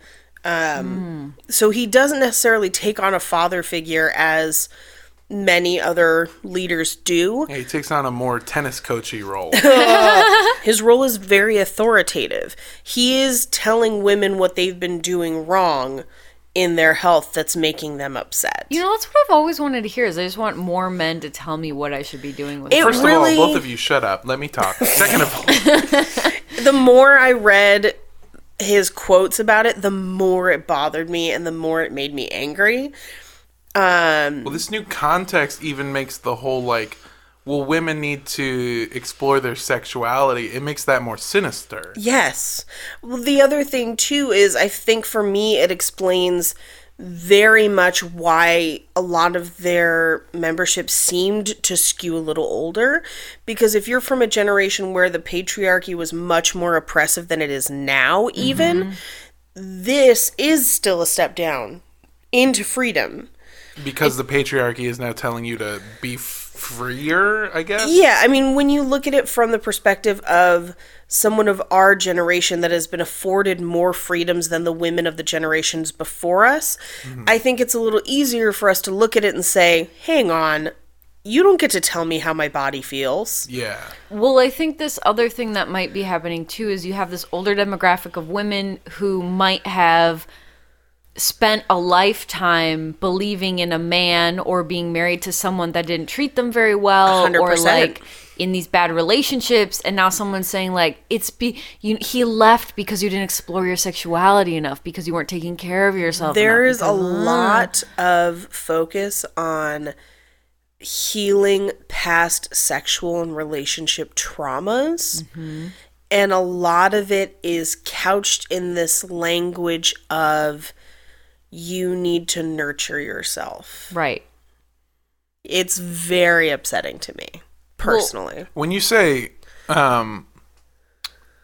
Um, So he doesn't necessarily take on a father figure as many other leaders do. Yeah, he takes on a more tennis coachy role. His role is very authoritative. He is telling women what they've been doing wrong in their health that's making them upset. You know, that's what I've always wanted to hear. Is I just want more men to tell me what I should be doing with. It First really- of all, both of you shut up. Let me talk. Second of all, the more I read his quotes about it, the more it bothered me and the more it made me angry. Um, well, this new context even makes the whole like, well, women need to explore their sexuality. It makes that more sinister. Yes. Well, the other thing too is I think for me it explains very much why a lot of their membership seemed to skew a little older because if you're from a generation where the patriarchy was much more oppressive than it is now mm-hmm. even this is still a step down into freedom. Because the patriarchy is now telling you to be freer, I guess. Yeah, I mean, when you look at it from the perspective of someone of our generation that has been afforded more freedoms than the women of the generations before us, mm-hmm. I think it's a little easier for us to look at it and say, hang on, you don't get to tell me how my body feels. Yeah. Well, I think this other thing that might be happening too is you have this older demographic of women who might have spent a lifetime believing in a man or being married to someone that didn't treat them very well or 100%. like in these bad relationships and now someone's saying like it's be you he left because you didn't explore your sexuality enough because you weren't taking care of yourself there is a because- lot of focus on healing past sexual and relationship traumas. Mm-hmm. And a lot of it is couched in this language of you need to nurture yourself. right It's very upsetting to me, personally. When you say, um,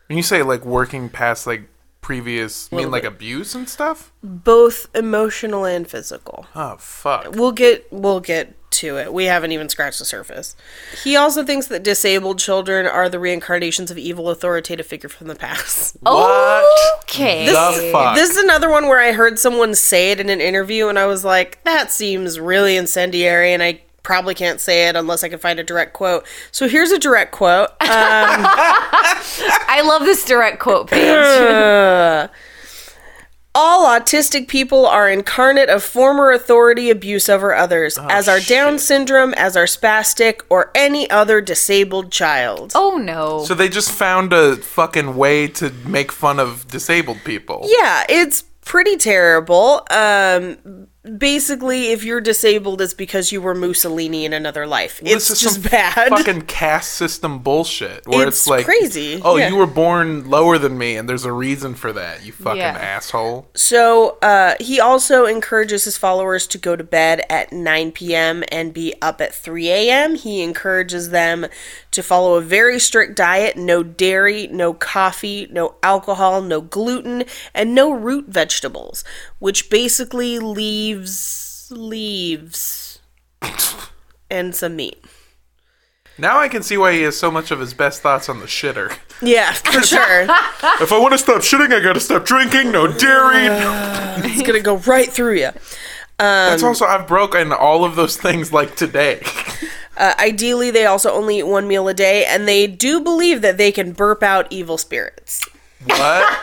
when you say like working past like previous, you mean like abuse and stuff? Both emotional and physical. Oh fuck. We'll get we'll get to it. We haven't even scratched the surface. He also thinks that disabled children are the reincarnations of evil authoritative figure from the past. What okay the fuck? This is another one where I heard someone say it in an interview and I was like, that seems really incendiary and I probably can't say it unless I can find a direct quote. So here's a direct quote. Um, i love this direct quote page All autistic people are incarnate of former authority abuse over others, as are Down syndrome, as are spastic, or any other disabled child. oh no so they just found a fucking way to make fun of disabled people. Yeah, it's pretty terrible. Um, basically, if you're disabled, it's because you were Mussolini in another life. It's This is just some bad. Fucking caste system bullshit. Where it's, It's like crazy, Oh, yeah. you were born lower than me, and there's a reason for that. You fucking Yeah. asshole. So uh, he also encourages his followers to go to bed at 9 p.m. and be up at 3 a.m. He encourages them to follow a very strict diet no dairy, no coffee, no alcohol, no gluten, and no root vegetables, which basically leaves leaves and some meat. Now I can see why he has so much of his best thoughts on the shitter. Yeah, for sure. if I want to stop shitting, I gotta stop drinking. No dairy. it's gonna go right through you. That's also I've broken all of those things like today. Uh, ideally, they also only eat one meal a day, and they do believe that they can burp out evil spirits. what?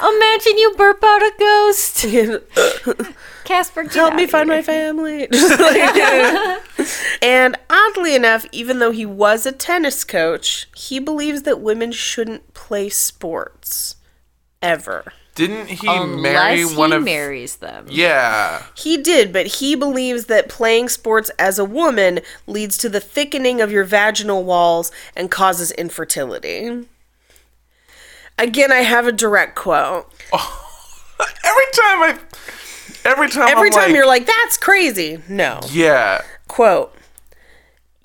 Imagine you burp out a ghost casper get Help me outta find my family. and oddly enough, even though he was a tennis coach, he believes that women shouldn't play sports ever. Didn't he Unless marry he one of? marries them yeah. He did, but he believes that playing sports as a woman leads to the thickening of your vaginal walls and causes infertility. Again, I have a direct quote. Every time I, every time Every I'm time like, you're like, that's crazy. No. yeah. Quote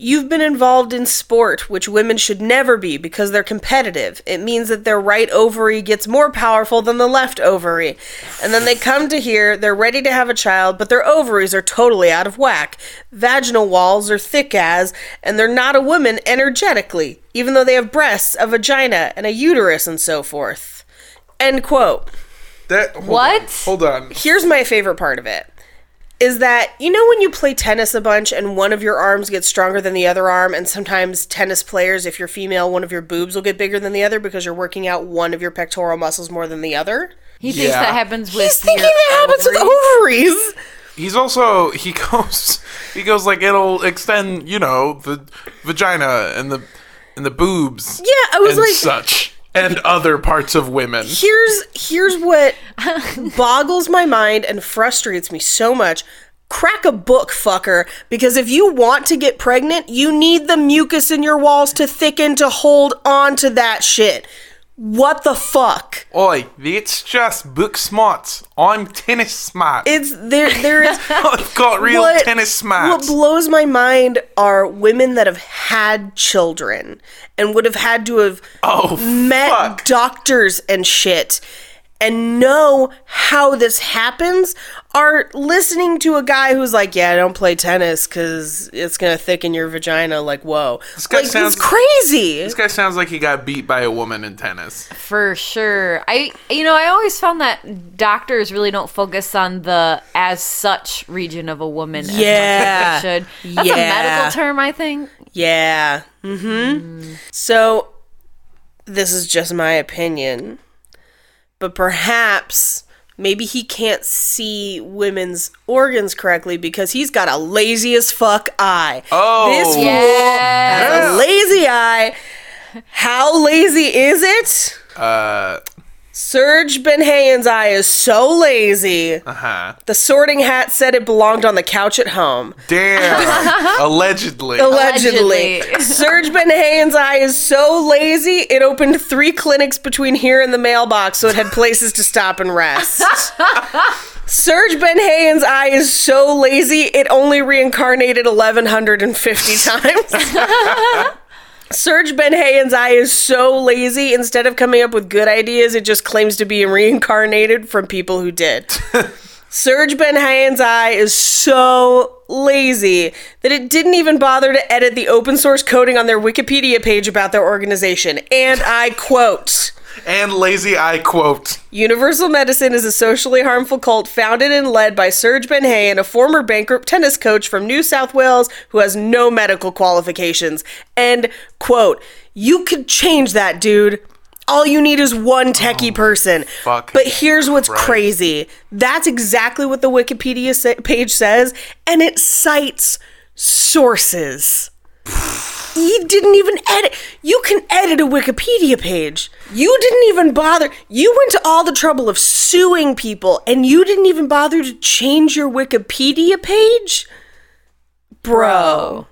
You've been involved in sport, which women should never be because they're competitive. It means that their right ovary gets more powerful than the left ovary. And then they come to here, they're ready to have a child, but their ovaries are totally out of whack. Vaginal walls are thick as, and they're not a woman energetically, even though they have breasts, a vagina, and a uterus and so forth. End quote. That hold What? On, hold on. Here's my favorite part of it is that you know when you play tennis a bunch and one of your arms gets stronger than the other arm and sometimes tennis players if you're female one of your boobs will get bigger than the other because you're working out one of your pectoral muscles more than the other he thinks Yeah. that happens with he's thinking your that happens with ovaries. ovaries He's also he goes he goes like it'll extend you know the vagina and the and the boobs yeah i was and like such and other parts of women. here's here's what boggles my mind and frustrates me so much crack a book fucker because if you want to get pregnant you need the mucus in your walls to thicken to hold on to that shit what the fuck Oi, it's just book smarts. I'm tennis smart. it's there there is I've got real what- tennis smarts. What blows my mind are women that have had children and would have had to have oh met fuck! doctors and shit and know how this happens are listening to a guy who's like, "Yeah, I don't play tennis because it's gonna thicken your vagina." Like, whoa, this guy like, sounds- it's crazy. This guy sounds like he got beat by a woman in tennis. For sure. I you know, I always found that doctors really don't focus on the as such region of a woman as Yeah. much as they should. That's a Yeah. medical term, I think. Yeah. Mm-hmm. So this is just my opinion. But perhaps maybe he can't see women's organs correctly because he's got a lazy as fuck eye. Oh. This fool Yeah. has a lazy eye. How lazy is it? Uh, Serge Benhayon's eye is so lazy. Uh-huh. The sorting hat said it belonged on the couch at home. Damn. Allegedly. Allegedly. Allegedly. Serge Benhayon's eye is so lazy, it opened three clinics between here and the mailbox so it had places to stop and rest. Serge Benhayon's eye is so lazy, it only reincarnated 1,150 times. Serge Benhayon's eye is so lazy, instead of coming up with good ideas, it just claims to be reincarnated from people who did. Serge Benhayon's eye is so lazy that it didn't even bother to edit the open source coding on their Wikipedia page about their organization. And I quote and lazy eye quote. Universal Medicine is a socially harmful cult founded and led by Serge Benhayon, a former bankrupt tennis coach from New South Wales who has no medical qualifications. End quote. You could change that, dude. All you need is one techie oh, person. fuck But here's what's Christ. crazy. That's exactly what the Wikipedia page says, and it cites sources. You didn't even edit. You can edit a Wikipedia page. You didn't even bother. You went to all the trouble of suing people, and you didn't even bother to change your Wikipedia page? Bro.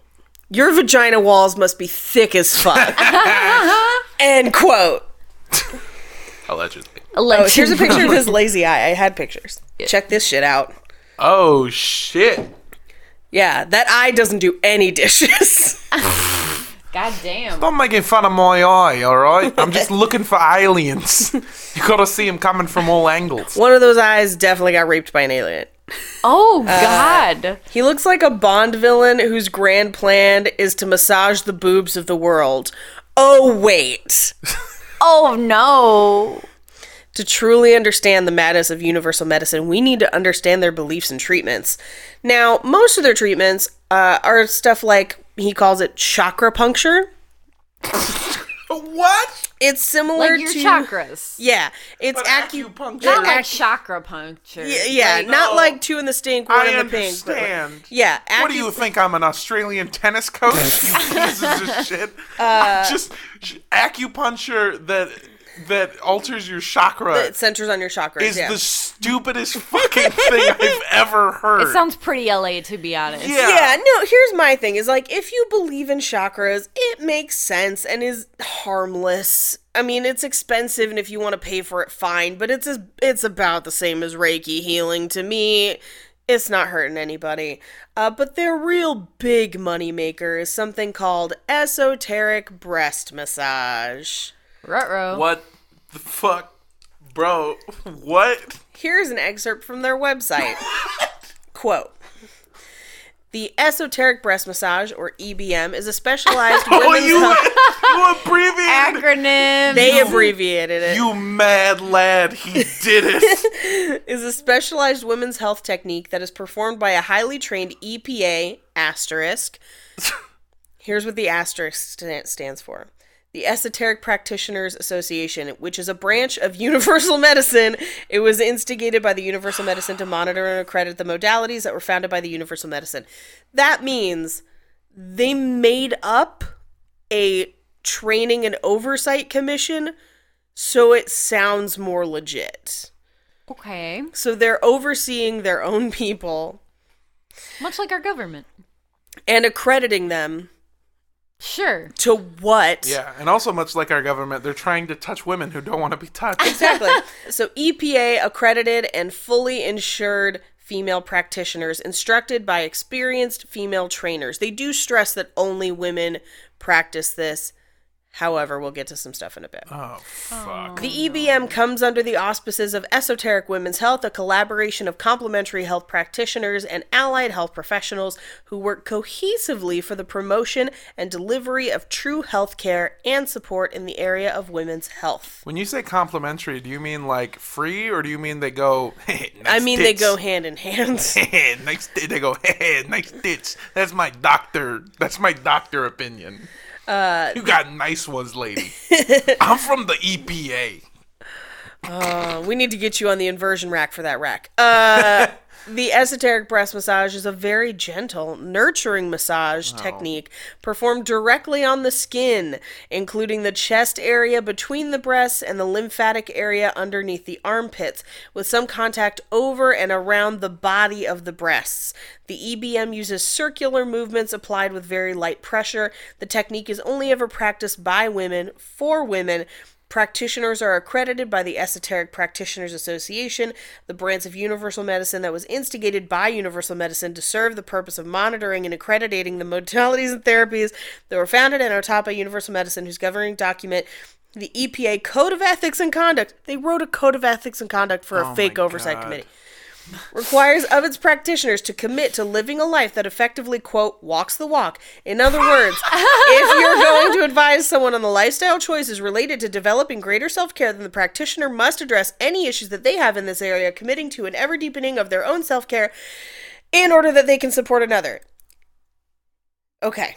Your vagina walls must be thick as fuck. End quote. Allegedly. Oh, oh here's a picture of his lazy eye. I had pictures. Check this shit out. Oh shit. Yeah, that eye doesn't do any dishes. God damn. Stop making fun of my eye, alright? I'm just looking for aliens. You gotta see them coming from all angles. One of those eyes definitely got raped by an alien. Oh Uh, God. He looks like a Bond villain whose grand plan is to massage the boobs of the world. Oh, wait. oh no. To truly understand the madness of universal medicine, we need to understand their beliefs and treatments. Now, most of their treatments uh, are stuff like he calls it chakra puncture. What? It's similar Like your to chakras. Yeah, it's But acu- acupuncture- Not like acu- chakra puncture. Yeah, yeah Like, not No. like two in the stink, one I in the pink. but like- understand. yeah, What do you think? I'm an Australian tennis coach? You pieces of shit. Uh, Just acupuncture that that alters your chakra It centers on your chakras. is yeah. the stupidest fucking thing I've ever heard. It sounds pretty LA to be honest. Yeah. yeah, no, here's my thing is like if you believe in chakras, it makes sense and is harmless. I mean, it's expensive and if you want to pay for it fine, but it's as, it's about the same as Reiki healing to me. It's not hurting anybody. Uh, but their real big money maker is something called esoteric breast massage. Ruh-roh. What the fuck, bro? What? Here's an excerpt from their website. Quote The esoteric breast massage, or EBM, is a specialized Oh, women's you health. you abbreviated. Acronym. They abbreviated it. You mad lad, he did it. Is a specialized women's health technique that is performed by a highly trained EPA asterisk. Here's what the asterisk stands for. The Esoteric Practitioners Association, which is a branch of Universal Medicine. It was instigated by the Universal Medicine to monitor and accredit the modalities that were founded by the Universal Medicine. That means they made up a training and oversight commission so it sounds more legit. Okay. So they're overseeing their own people Much like our government. and accrediting them Sure. to what? yeah, and also much like our government, they're trying to touch women who don't want to be touched. Exactly. so EPA accredited and fully insured female practitioners instructed by experienced female trainers. They do stress that only women practice this. However, we'll get to some stuff in a bit. Oh fuck. The EBM comes under the auspices of Esoteric Women's Health, a collaboration of complementary health practitioners and allied health professionals who work cohesively for the promotion and delivery of true health care and support in the area of women's health. When you say complementary, do you mean like free, or do you mean they go? Hey, nice I mean, they go hand in hand. nice. T- they go. Hey, nice tits. That's my doctor. That's my doctor opinion. Uh, you got nice ones, lady. I'm from the EPA. Uh, we need to get you on the inversion rack for that rack. Uh, the esoteric breast massage is a very gentle, nurturing massage technique performed directly on the skin, including the chest area between the breasts and the lymphatic area underneath the armpits, with some contact over and around the body of the breasts. The EBM uses circular movements applied with very light pressure. The technique is only ever practiced by women, for women, Practitioners are accredited by the Esoteric Practitioners Association, the branch of Universal Medicine that was instigated by Universal Medicine to serve the purpose of monitoring and accrediting the modalities and therapies that were founded and are taught by Universal Medicine, whose governing document, the EPA Code of Ethics and Conduct, they wrote a Code of Ethics and Conduct for a oh fake oversight God. committee requires of its practitioners to commit to living a life that effectively quote walks the walk. In other words if you're going to advise someone on the lifestyle choices related to developing greater self-care then the practitioner must address any issues that they have in this area committing to an ever deepening of their own self-care in order that they can support another. Okay.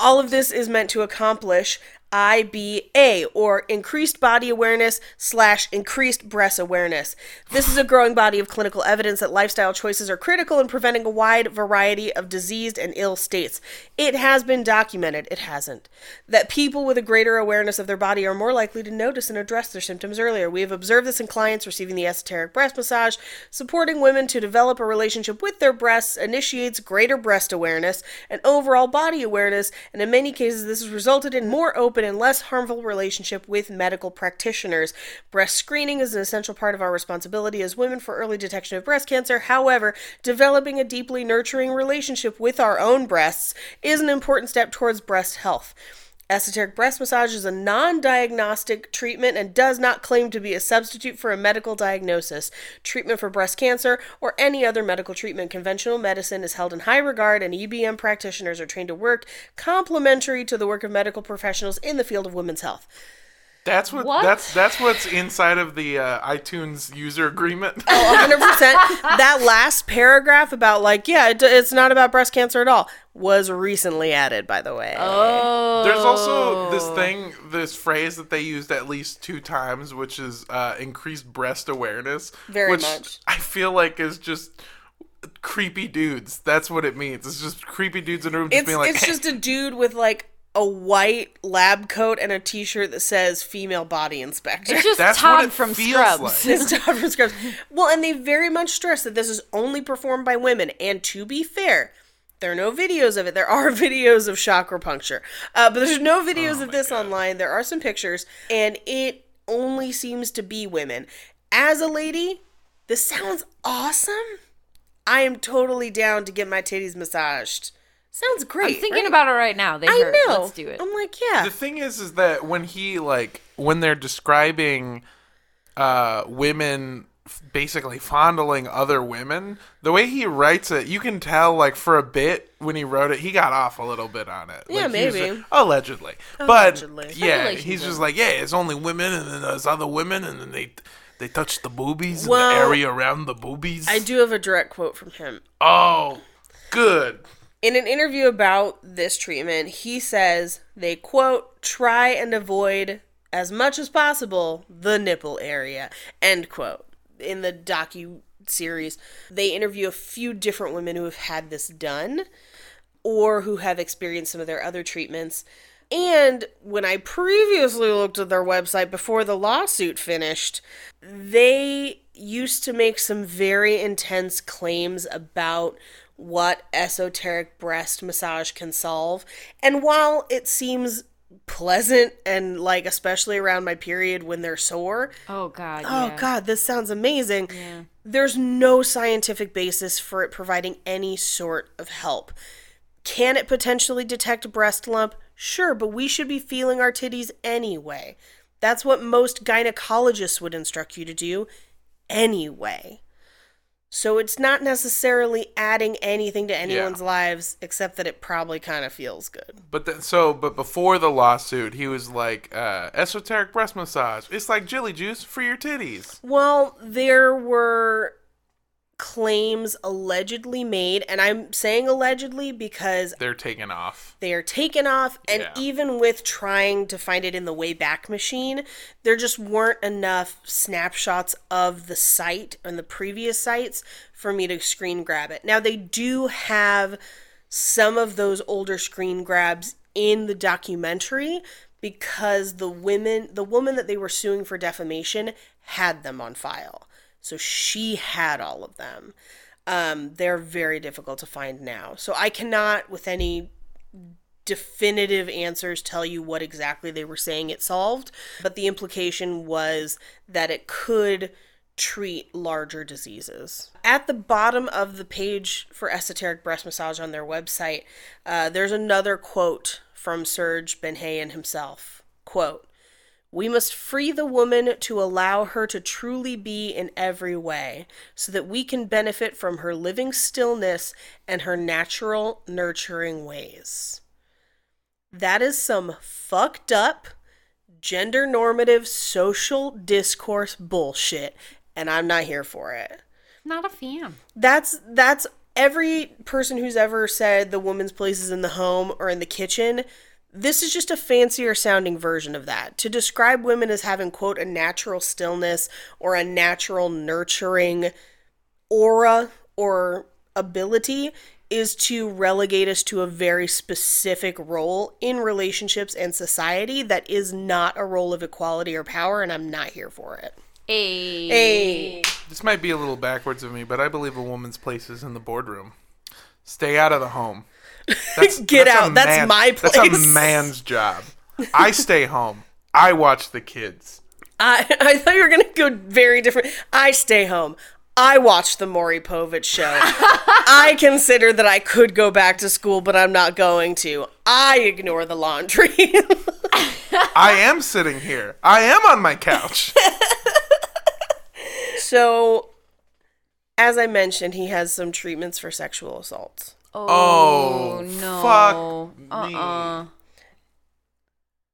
All of this is meant to accomplish IBA or increased body awareness slash increased breast awareness. This is a growing body of clinical evidence that lifestyle choices are critical in preventing a wide variety of diseased and ill states. It has been documented, it hasn't, that people with a greater awareness of their body are more likely to notice and address their symptoms earlier. We have observed this in clients receiving the esoteric breast massage. Supporting women to develop a relationship with their breasts initiates greater breast awareness and overall body awareness, and in many cases, this has resulted in more open and less harmful relationship with medical practitioners. Breast screening is an essential part of our responsibility as women for early detection of breast cancer. However, developing a deeply nurturing relationship with our own breasts is an important step towards breast health. Esoteric breast massage is a non diagnostic treatment and does not claim to be a substitute for a medical diagnosis, treatment for breast cancer, or any other medical treatment. Conventional medicine is held in high regard, and EBM practitioners are trained to work complementary to the work of medical professionals in the field of women's health. That's what, What? that's that's what's inside of the uh, iTunes user agreement. Oh, 100%. that last paragraph about, like, yeah, it, it's not about breast cancer at all, was recently added, by the way. Oh. There's also this thing, this phrase that they used at least two times, which is uh, increased breast awareness. Very which much. I feel like is just creepy dudes. That's what it means. It's just creepy dudes in a room just It's, being like, it's just a dude with, like, a white lab coat and a t shirt that says female body inspector. It's just That's what it from feels Scrubs. like. It's Todd from Scrubs. Well, and they very much stress that this is only performed by women. And to be fair, there are no videos of it. There are videos of chakra puncture, uh, but there's no videos Oh of this online. There are some pictures, and it only seems to be women. As a lady, this sounds awesome. I am totally down to get my titties massaged. Sounds great. I'm thinking right? about it right now. They I hurt. know. Let's do it. I'm like, yeah. the thing is, is that when he like when they're describing uh, women f- basically fondling other women, the way he writes it, you can tell like for a bit when he wrote it, he got off a little bit on it. Yeah, Like, maybe. uh, allegedly, Allegedly. but yeah, Speculation, he's just like, yeah, it's only women, and then there's other women, and then they they touch the boobies Well, and the area around the boobies. I do have a direct quote from him. oh, good. In an interview about this treatment, he says they quote try and avoid as much as possible the nipple area end quote. In the docu series, they interview a few different women who have had this done or who have experienced some of their other treatments. And when I previously looked at their website before the lawsuit finished, they used to make some very intense claims about what esoteric breast massage can solve. And while it seems pleasant and like especially around my period when they're sore, Oh God. oh yeah. god, this sounds amazing. Yeah. There's no scientific basis for it providing any sort of help. Can it potentially detect a breast lump? Sure, but we should be feeling our titties anyway. That's what most gynecologists would instruct you to do anyway. So it's not necessarily adding anything to anyone's lives except that it probably kind of feels good. But then, so, but before the lawsuit, he was like, uh, esoteric breast massage. It's like jelly juice for your titties. Well, there were claims allegedly made, and I'm saying allegedly because They're taken off. they are taken off, and Yeah. even with trying to find it in the Wayback Machine, there just weren't enough snapshots of the site and the previous sites for me to screen grab it. Now, they do have some of those older screen grabs in the documentary because the women the woman that they were suing for defamation had them on file so she had all of them um, they're very difficult to find now so i cannot with any definitive answers tell you what exactly they were saying it solved but the implication was that it could treat larger diseases. At the bottom of the page for esoteric breast massage on their website, uh, there's another quote from Serge Benhayon himself. Quote, we must free the woman to allow her to truly be in every way, so that we can benefit from her living stillness and her natural, nurturing ways. That is some fucked up, gender normative social discourse bullshit, and I'm not here for it. Not a fan. That's that's every person who's ever said the woman's place is in the home or in the kitchen. This is just a fancier sounding version of that. To describe women as having quote a natural stillness or a natural nurturing aura or ability is to relegate us to a very specific role in relationships and society that is not a role of equality or power and I'm not here for it. A Hey. This might be a little backwards of me, but I believe a woman's place is in the boardroom. Stay out of the home. That's, Get a out. That's my place. That's a man's job. I stay home. I watch the kids. I, I thought you were going to go very different. I stay home. I watch the Maury Povich show. I consider that I could go back to school, but I'm not going to. I ignore the laundry. I am sitting here. I am on my couch. so, as I mentioned, he has some treatments for sexual assaults. Oh, oh no. fuck me. Uh-uh.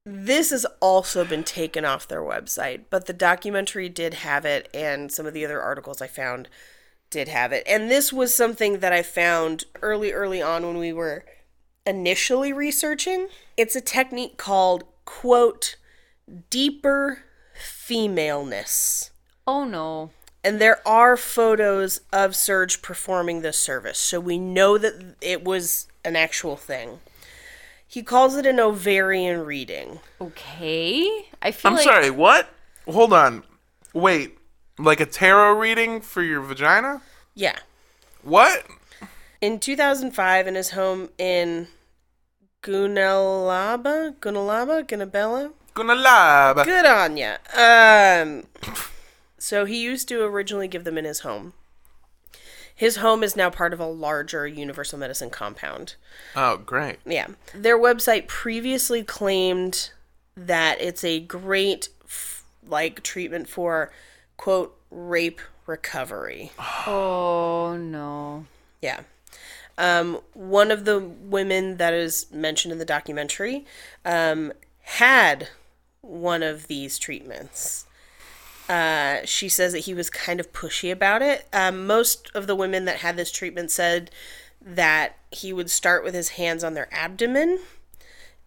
This has also been taken off their website, but the documentary did have it, and some of the other articles I found did have it. And this was something that I found early, early on when we were initially researching. It's a technique called, quote, deeper femaleness. Oh no. And there are photos of Serge performing this service, so we know that it was an actual thing. He calls it an ovarian reading. Okay. I feel I'm like sorry, what? Hold on. Wait. Like a tarot reading for your vagina? Yeah. What? In 2005, in his home in Gunalaba, Gunalaba, Gunabella. Gonna lab. Good on ya. Um, so he used to originally give them in his home. His home is now part of a larger Universal Medicine compound. Oh, great. Yeah. Their website previously claimed that it's a great f- like treatment for quote rape recovery. Oh no. Yeah. Um, one of the women that is mentioned in the documentary um, had one of these treatments. Uh, she says that he was kind of pushy about it. Um, most of the women that had this treatment said that he would start with his hands on their abdomen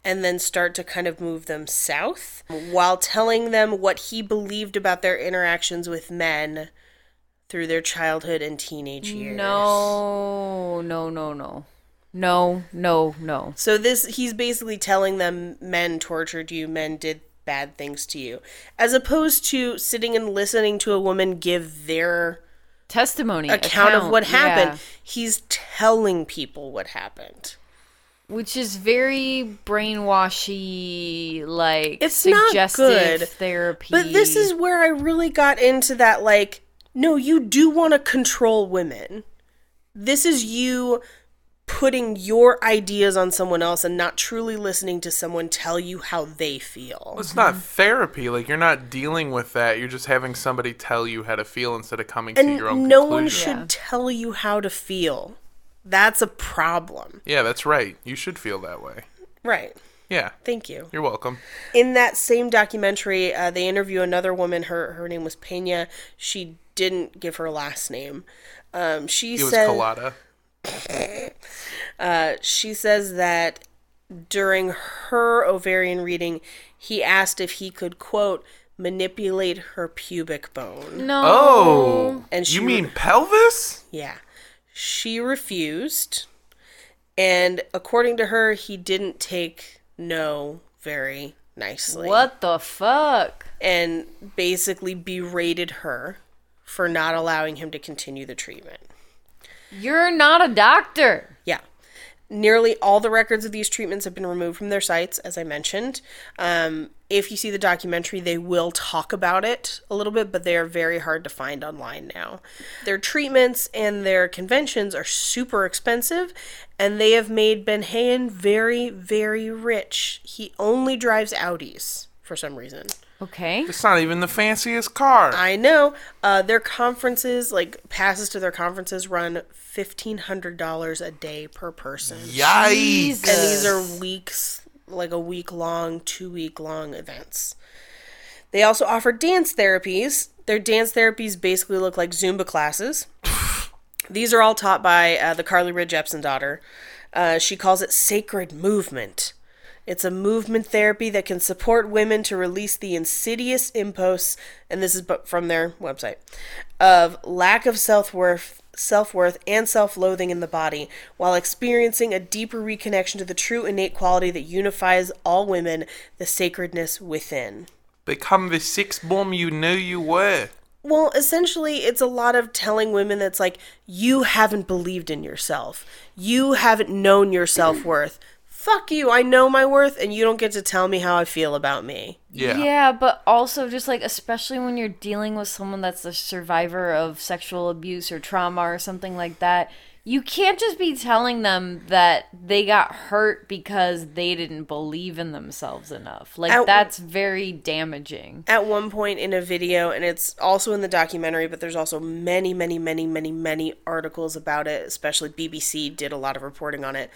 and then start to kind of move them south while telling them what he believed about their interactions with men through their childhood and teenage years. No, no, no, no. No, no, no. So this he's basically telling them men tortured you, men did bad things to you. As opposed to sitting and listening to a woman give their Testimony. account, of what happened. yeah. He's telling people what happened. Which is very brainwashy, like It's not good, therapy. But this is where I really got into that like no, you do want to control women. This is you putting your ideas on someone else and not truly listening to someone tell you how they feel. It's not therapy. Like you're not dealing with that. You're just having somebody tell you how to feel instead of coming to your own And no one should Yeah. tell you how to feel. That's a problem. Yeah, that's right. You should feel that way. Right. Yeah. Thank you. You're welcome. In that same documentary, uh, they interview another woman. Her her name was Pena. She didn't give her last name. Um, she It was said Colada. uh, she says that during her ovarian reading, he asked if he could quote manipulate her pubic bone. No. Oh, And she you mean pelvis? Yeah. She refused. And according to her, he didn't take no very nicely. What the fuck? And basically berated her for not allowing him to continue the treatment. You're not a doctor. Yeah. Nearly all the records of these treatments have been removed from their sites, as I mentioned. Um, if you see the documentary, they will talk about it a little bit, but they are very hard to find online now. Their treatments and their conventions are super expensive, and they have made Benhayon very, very rich. He only drives Audis for some reason. Okay. It's not even the fanciest car. I know. Uh, their conferences, like passes to their conferences, run fifteen hundred dollars a day per person. Yikes! And these are weeks, like a week long, two week long events. They also offer dance therapies. Their dance therapies basically look like Zumba classes. These are all taught by uh, the Carly Rae Jepsen daughter. Uh, she calls it sacred movement. It's a movement therapy that can support women to release the insidious imposts, and this is from their website, of lack of self worth, self worth, and self loathing in the body, while experiencing a deeper reconnection to the true innate quality that unifies all women, the sacredness within. Become the sex bomb you knew you were. Well, essentially, it's a lot of telling women that's like, you haven't believed in yourself. You haven't known your self worth. Fuck you. I know my worth, and you don't get to tell me how I feel about me. Yeah. Yeah, but also just like especially when you're dealing with someone that's a survivor of sexual abuse or trauma or something like that, you can't just be telling them that they got hurt because they didn't believe in themselves enough. Like Out- that's very damaging. At one point in a video, and it's also in the documentary, but there's also many, many, many, many, many articles about it, especially BBC did a lot of reporting on it.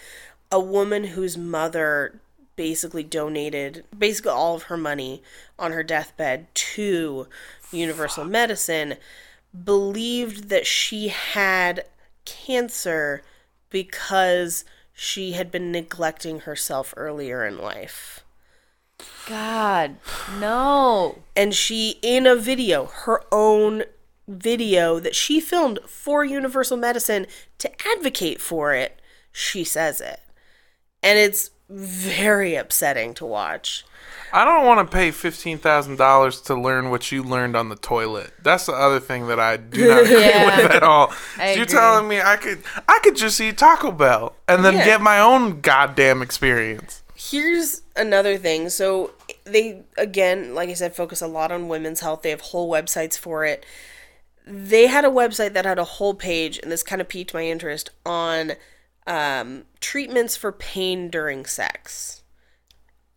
A woman whose mother basically donated basically all of her money on her deathbed to Universal Medicine believed that she had cancer because she had been neglecting herself earlier in life. God, no. And she, in a video, her own video that she filmed for Universal Medicine to advocate for it, she says it. And it's very upsetting to watch. I don't want to pay fifteen thousand dollars to learn what you learned on the toilet. That's the other thing that I do not agree Yeah. with at all. You're telling me I could I could just eat Taco Bell and then Yeah. get my own goddamn experience. Here's another thing. So they again, like I said, focus a lot on women's health. They have whole websites for it. They had a website that had a whole page, and this kind of piqued my interest on um, treatments for pain during sex.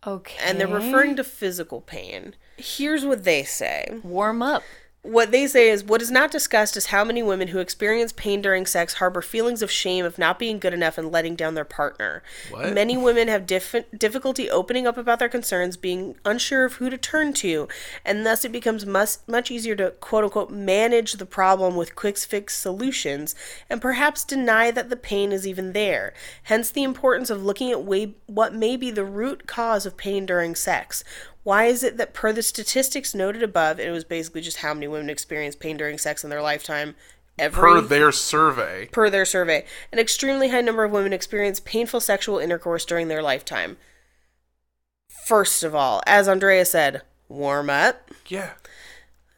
Okay. And they're referring to physical pain. Here's what they say. warm up. What they say is what is not discussed is how many women who experience pain during sex harbor feelings of shame of not being good enough and letting down their partner. What? Many women have diff- difficulty opening up about their concerns, being unsure of who to turn to, and thus it becomes much, much easier to quote unquote manage the problem with quick fix solutions and perhaps deny that the pain is even there. Hence the importance of looking at way- what may be the root cause of pain during sex. Why is it that, per the statistics noted above, it was basically just how many women experience pain during sex in their lifetime? Every, Per their survey. per their survey, an extremely high number of women experience painful sexual intercourse during their lifetime. First of all, as Andrea said, warm up. Yeah.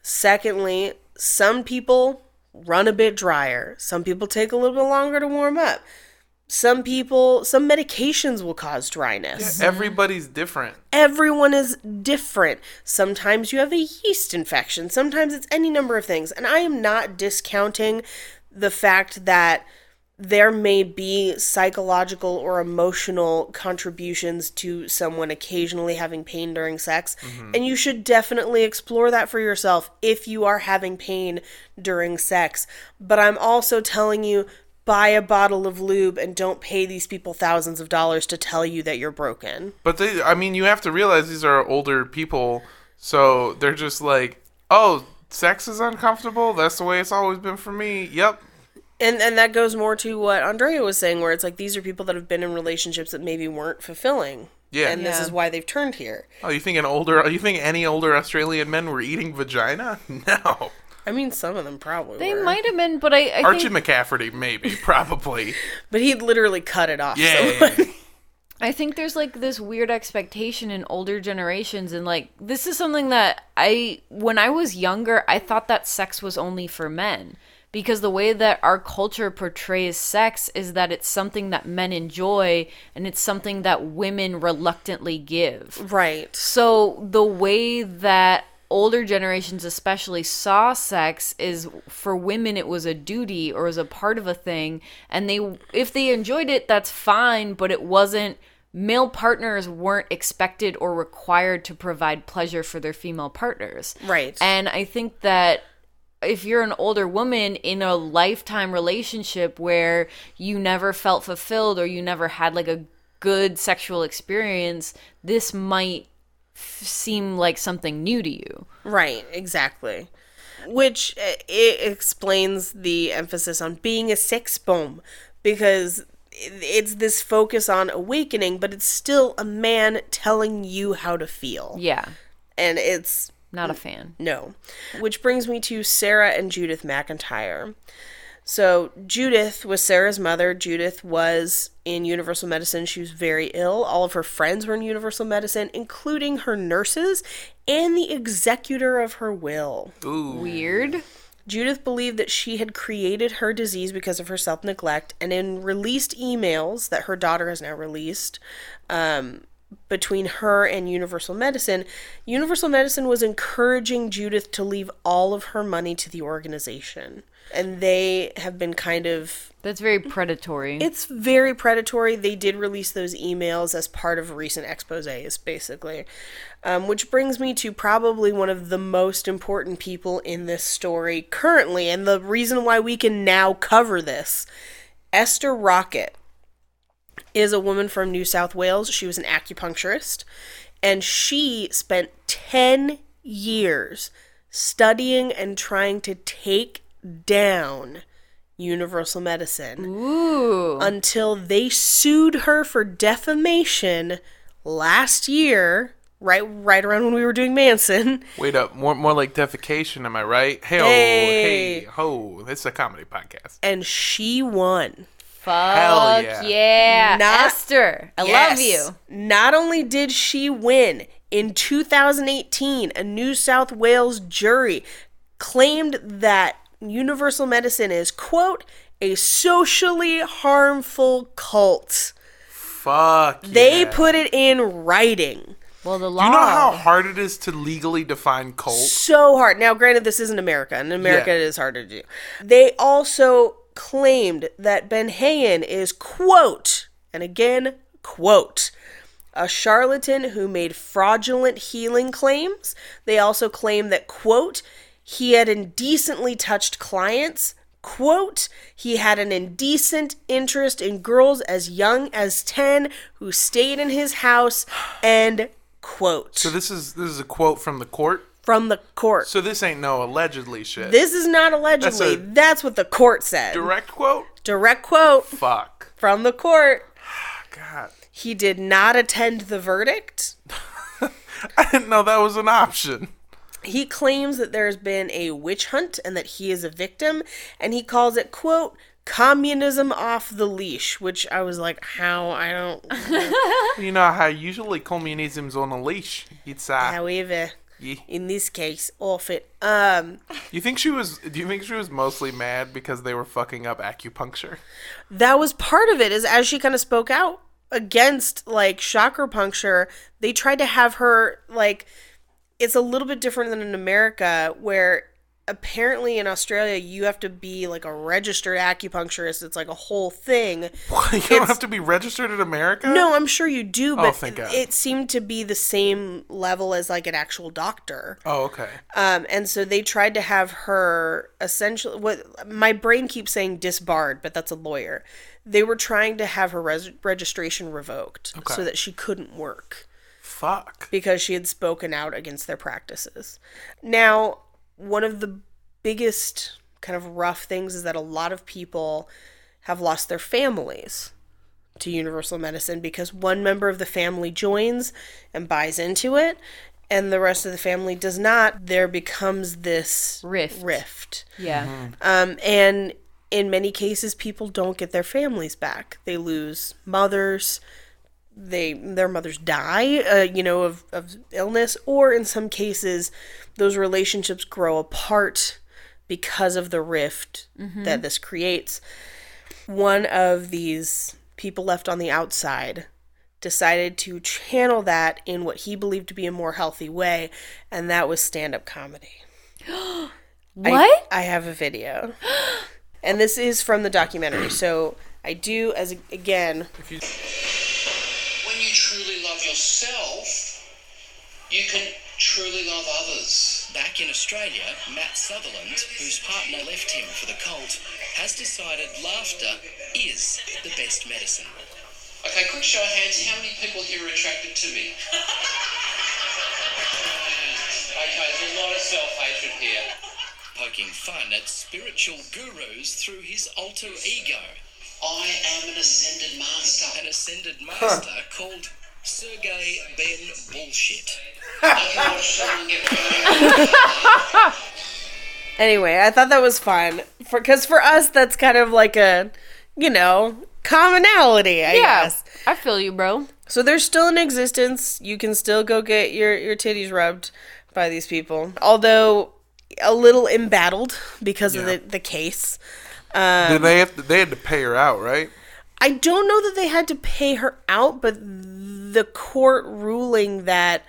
Secondly, some people run a bit drier. Some people take a little bit longer to warm up. Some people, some medications will cause dryness. Everybody's different. Everyone is different. Sometimes you have a yeast infection, sometimes it's any number of things. And I am not discounting the fact that there may be psychological or emotional contributions to someone occasionally having pain during sex. Mm-hmm. And you should definitely explore that for yourself if you are having pain during sex. But I'm also telling you buy a bottle of lube and don't pay these people thousands of dollars to tell you that you're broken. But they, I mean, you have to realize these are older people, so they're just like, oh, sex is uncomfortable. That's the way it's always been for me. Yep. And and that goes more to what Andrea was saying, where it's like these are people that have been in relationships that maybe weren't fulfilling. Yeah. And this Yeah. is why they've turned here. Oh, you think an older? You think any older Australian men were eating vagina? No. I mean, some of them probably They were. might have been, but I, I Archie think McCafferty, maybe, probably. but he'd literally cut it off. Yeah. So, I think there's like this weird expectation in older generations and like this is something that I when I was younger I thought that sex was only for men because the way that our culture portrays sex is that it's something that men enjoy and it's something that women reluctantly give. right. So the way that older generations especially saw sex is for women it was a duty or was a part of a thing and they if they enjoyed it that's fine but it wasn't male partners weren't expected or required to provide pleasure for their female partners. Right. And I think that if you're an older woman in a lifetime relationship where you never felt fulfilled or you never had like a good sexual experience, this might seem like something new to you. Right, exactly. Which uh, it explains the emphasis on being a sex bomb because it's this focus on awakening, but it's still a man telling you how to feel. Yeah, And it's not a fan. no. Which brings me to Sarah and Judith McIntyre. So, Judith was Sarah's mother. Judith was in Universal Medicine. She was very ill. All of her friends were in Universal Medicine, including her nurses and the executor of her will. Ooh. Weird. Judith believed that she had created her disease because of her self neglect, and in released emails that her daughter has now released um, between her and Universal Medicine, Universal Medicine was encouraging Judith to leave all of her money to the organization. And they have been kind of That's very predatory. it's very predatory. They did release those emails as part of recent exposes, basically. Um, which brings me to probably one of the most important people in this story currently, and the reason why we can now cover this. Esther Rockett is a woman from New South Wales. She was an acupuncturist, and she spent 10 years studying and trying to take down Universal Medicine Ooh. until they sued her for defamation last year, right right around when we were doing Manson. Wait up, more more like defecation, am I right? Hey, Hey. hey, ho! This is a comedy podcast. And she won. Fuck Hell yeah. yeah. Not- Esther, I love you. Not only did she win, in 2018, a New South Wales jury claimed that Universal Medicine is, quote, a socially harmful cult. Fuck. They yeah. put it in writing. Well, the law. You know how hard it is to legally define cult? so hard. Now, granted, this isn't America. And in America, Yeah. it is hard to do. They also claimed that Benhayon is, quote, and again, quote, a charlatan who made fraudulent healing claims. They also claim that, quote, he had indecently touched clients. Quote, he had an indecent interest in girls as young as 10 who stayed in his house. End quote. So this is this is a quote from the court. from the court. So this ain't no allegedly shit. This is not allegedly. That's That's, what the court said. direct quote. Direct quote Fuck. from the court. God, He did not attend the verdict. I didn't know that was an option. He claims that there's been a witch hunt and that he is a victim, and he calls it, quote, communism off the leash, which I was like, how? I don't. You know how usually communism's on a leash. It's uh, However, yeah. in this case, off it. Um, You think she was? Do you think she was mostly mad because they were fucking up acupuncture? that was part of it is as she kind of spoke out against like chakra puncture they tried to have her like it's a little bit different than in america where apparently in australia you have to be like a registered acupuncturist it's like a whole thing you don't have to be registered in America. no i'm sure you do but thank God. it seemed to be the same level as like an actual doctor Oh, okay. um, and so they tried to have her essentially what my brain keeps saying disbarred, but that's a lawyer. They were trying to have her res- registration revoked Okay. so that she couldn't work Fuck. because she had spoken out against their practices. Now, one of the biggest kind of rough things is that a lot of people have lost their families to universal medicine because one member of the family joins and buys into it and the rest of the family does not there becomes this Rift. rift Yeah. um, and in many cases people don't get their families back they lose mothers they their mothers die uh, you know of, of illness or in some cases those relationships grow apart because of the rift that this creates one of these people left on the outside decided to channel that in what he believed to be a more healthy way and that was stand-up comedy What? I have a video. and this is from the documentary. So I do as again When you truly love yourself, you can truly love others. Back in Australia, Matt Sutherland, whose partner left him for the cult, has decided laughter is the best medicine. Okay, quick show of hands. How many people here are attracted to me? okay, there's a lot of self-hatred here. Poking fun at spiritual gurus through his alter ego. I am an ascended master. An ascended master called Sergey Ben Bullshit. I can watch someone get burned. anyway, I thought that was fun for cuz for us that's kind of like a you know, commonality, I Yeah. guess. I feel you, bro. So they're still in existence. You can still go get your your titties rubbed by these people. Although a little embattled because of the the case. Did um, they have to, they had to pay her out, right? I don't know that they had to pay her out, but the court ruling that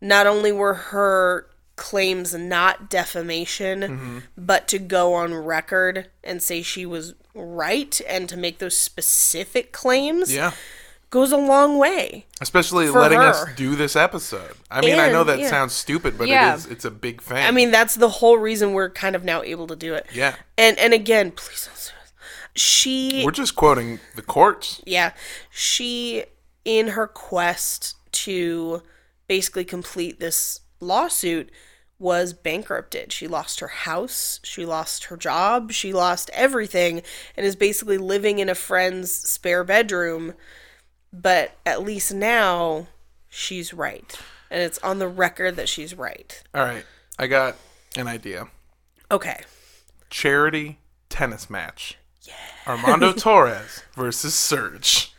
not only were her claims not defamation, mm-hmm. but to go on record and say she was right and to make those specific claims Yeah. goes a long way. Especially For letting us do this episode. I mean, I know that yeah. sounds stupid, but Yeah. it is. It's a big thing. I mean, that's the whole reason we're kind of now able to do it. Yeah. And and again, please don't sue us. She we're just quoting the courts. Yeah. She, in her quest to basically complete this lawsuit, was bankrupted. She lost her house, she lost her job, she lost everything, and is basically living in a friend's spare bedroom. But at least now she's right. And it's on the record that she's right. All right, I got an idea. Okay. Charity tennis match. Yeah. Armando Torres versus Serge.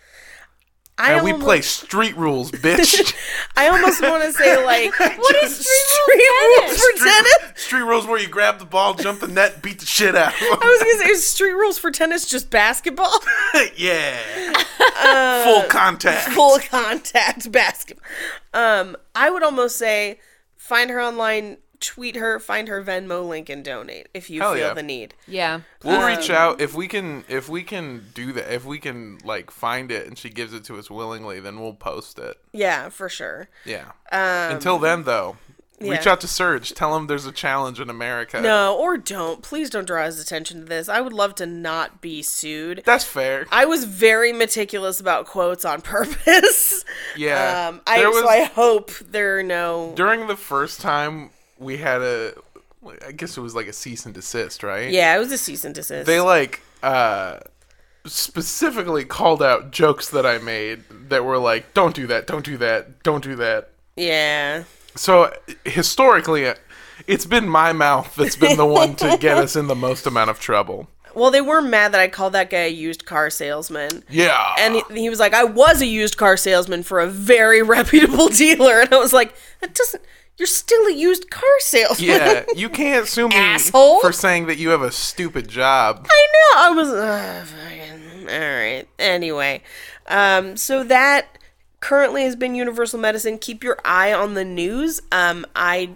I And we play street rules, bitch. I almost want to say like what is street rules tennis? for tennis? street rules where you grab the ball, jump the net, beat the shit out of I was gonna say is street rules for tennis just basketball? yeah. Full contact. Full contact basketball. Um, I would almost say find her online, tweet her, find her Venmo link and donate if you Hell feel yeah. the need. Yeah. We'll reach out if we can. If we can do that, if we can like find it and she gives it to us willingly, then we'll post it. Yeah, for sure. Yeah. Until then, though, reach out to Serge. Tell him there's a challenge in America. No, or don't. Please don't draw his attention to this. I would love to not be sued. That's fair. I was very meticulous about quotes on purpose. Yeah. Um, I, was so I hope there are no. during the first time we had a. I guess it was like a cease and desist, right? Yeah, it was a cease and desist. They like uh specifically called out jokes that I made that were like, "Don't do that. Don't do that. Don't do that." yeah. So historically, it's been my mouth that's been the one to get us in the most amount of trouble. Well, they were mad that I called that guy a used car salesman. Yeah. And he, he was like, I was a used car salesman for a very reputable dealer. And I was like, that doesn't, you're still a used car salesman. yeah, you can't sue me Asshole. for saying that you have a stupid job. I know. I was, uh, fucking, all right. Anyway, um, so that currently has been universal medicine. Keep your eye on the news. Um, I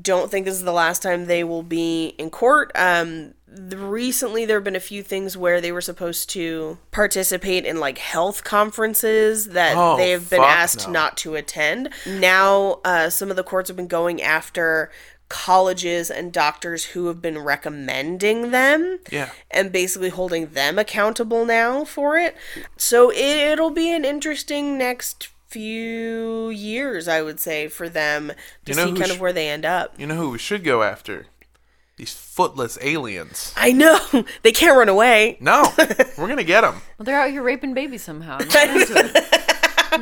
don't think this is the last time they will be in court. Um, recently, there have been a few things where they were supposed to participate in like health conferences that Oh, they have been asked no. not to attend. Now, uh, some of the courts have been going after colleges and doctors who have been recommending them Yeah. and basically holding them accountable now for it. So it, it'll be an interesting next few years, I would say, for them to You know see kind sh- of where they end up. You know who we should go after? These footless aliens. I know they can't run away. No, we're gonna get them. Well, they're out here raping babies somehow. I'm not into it. How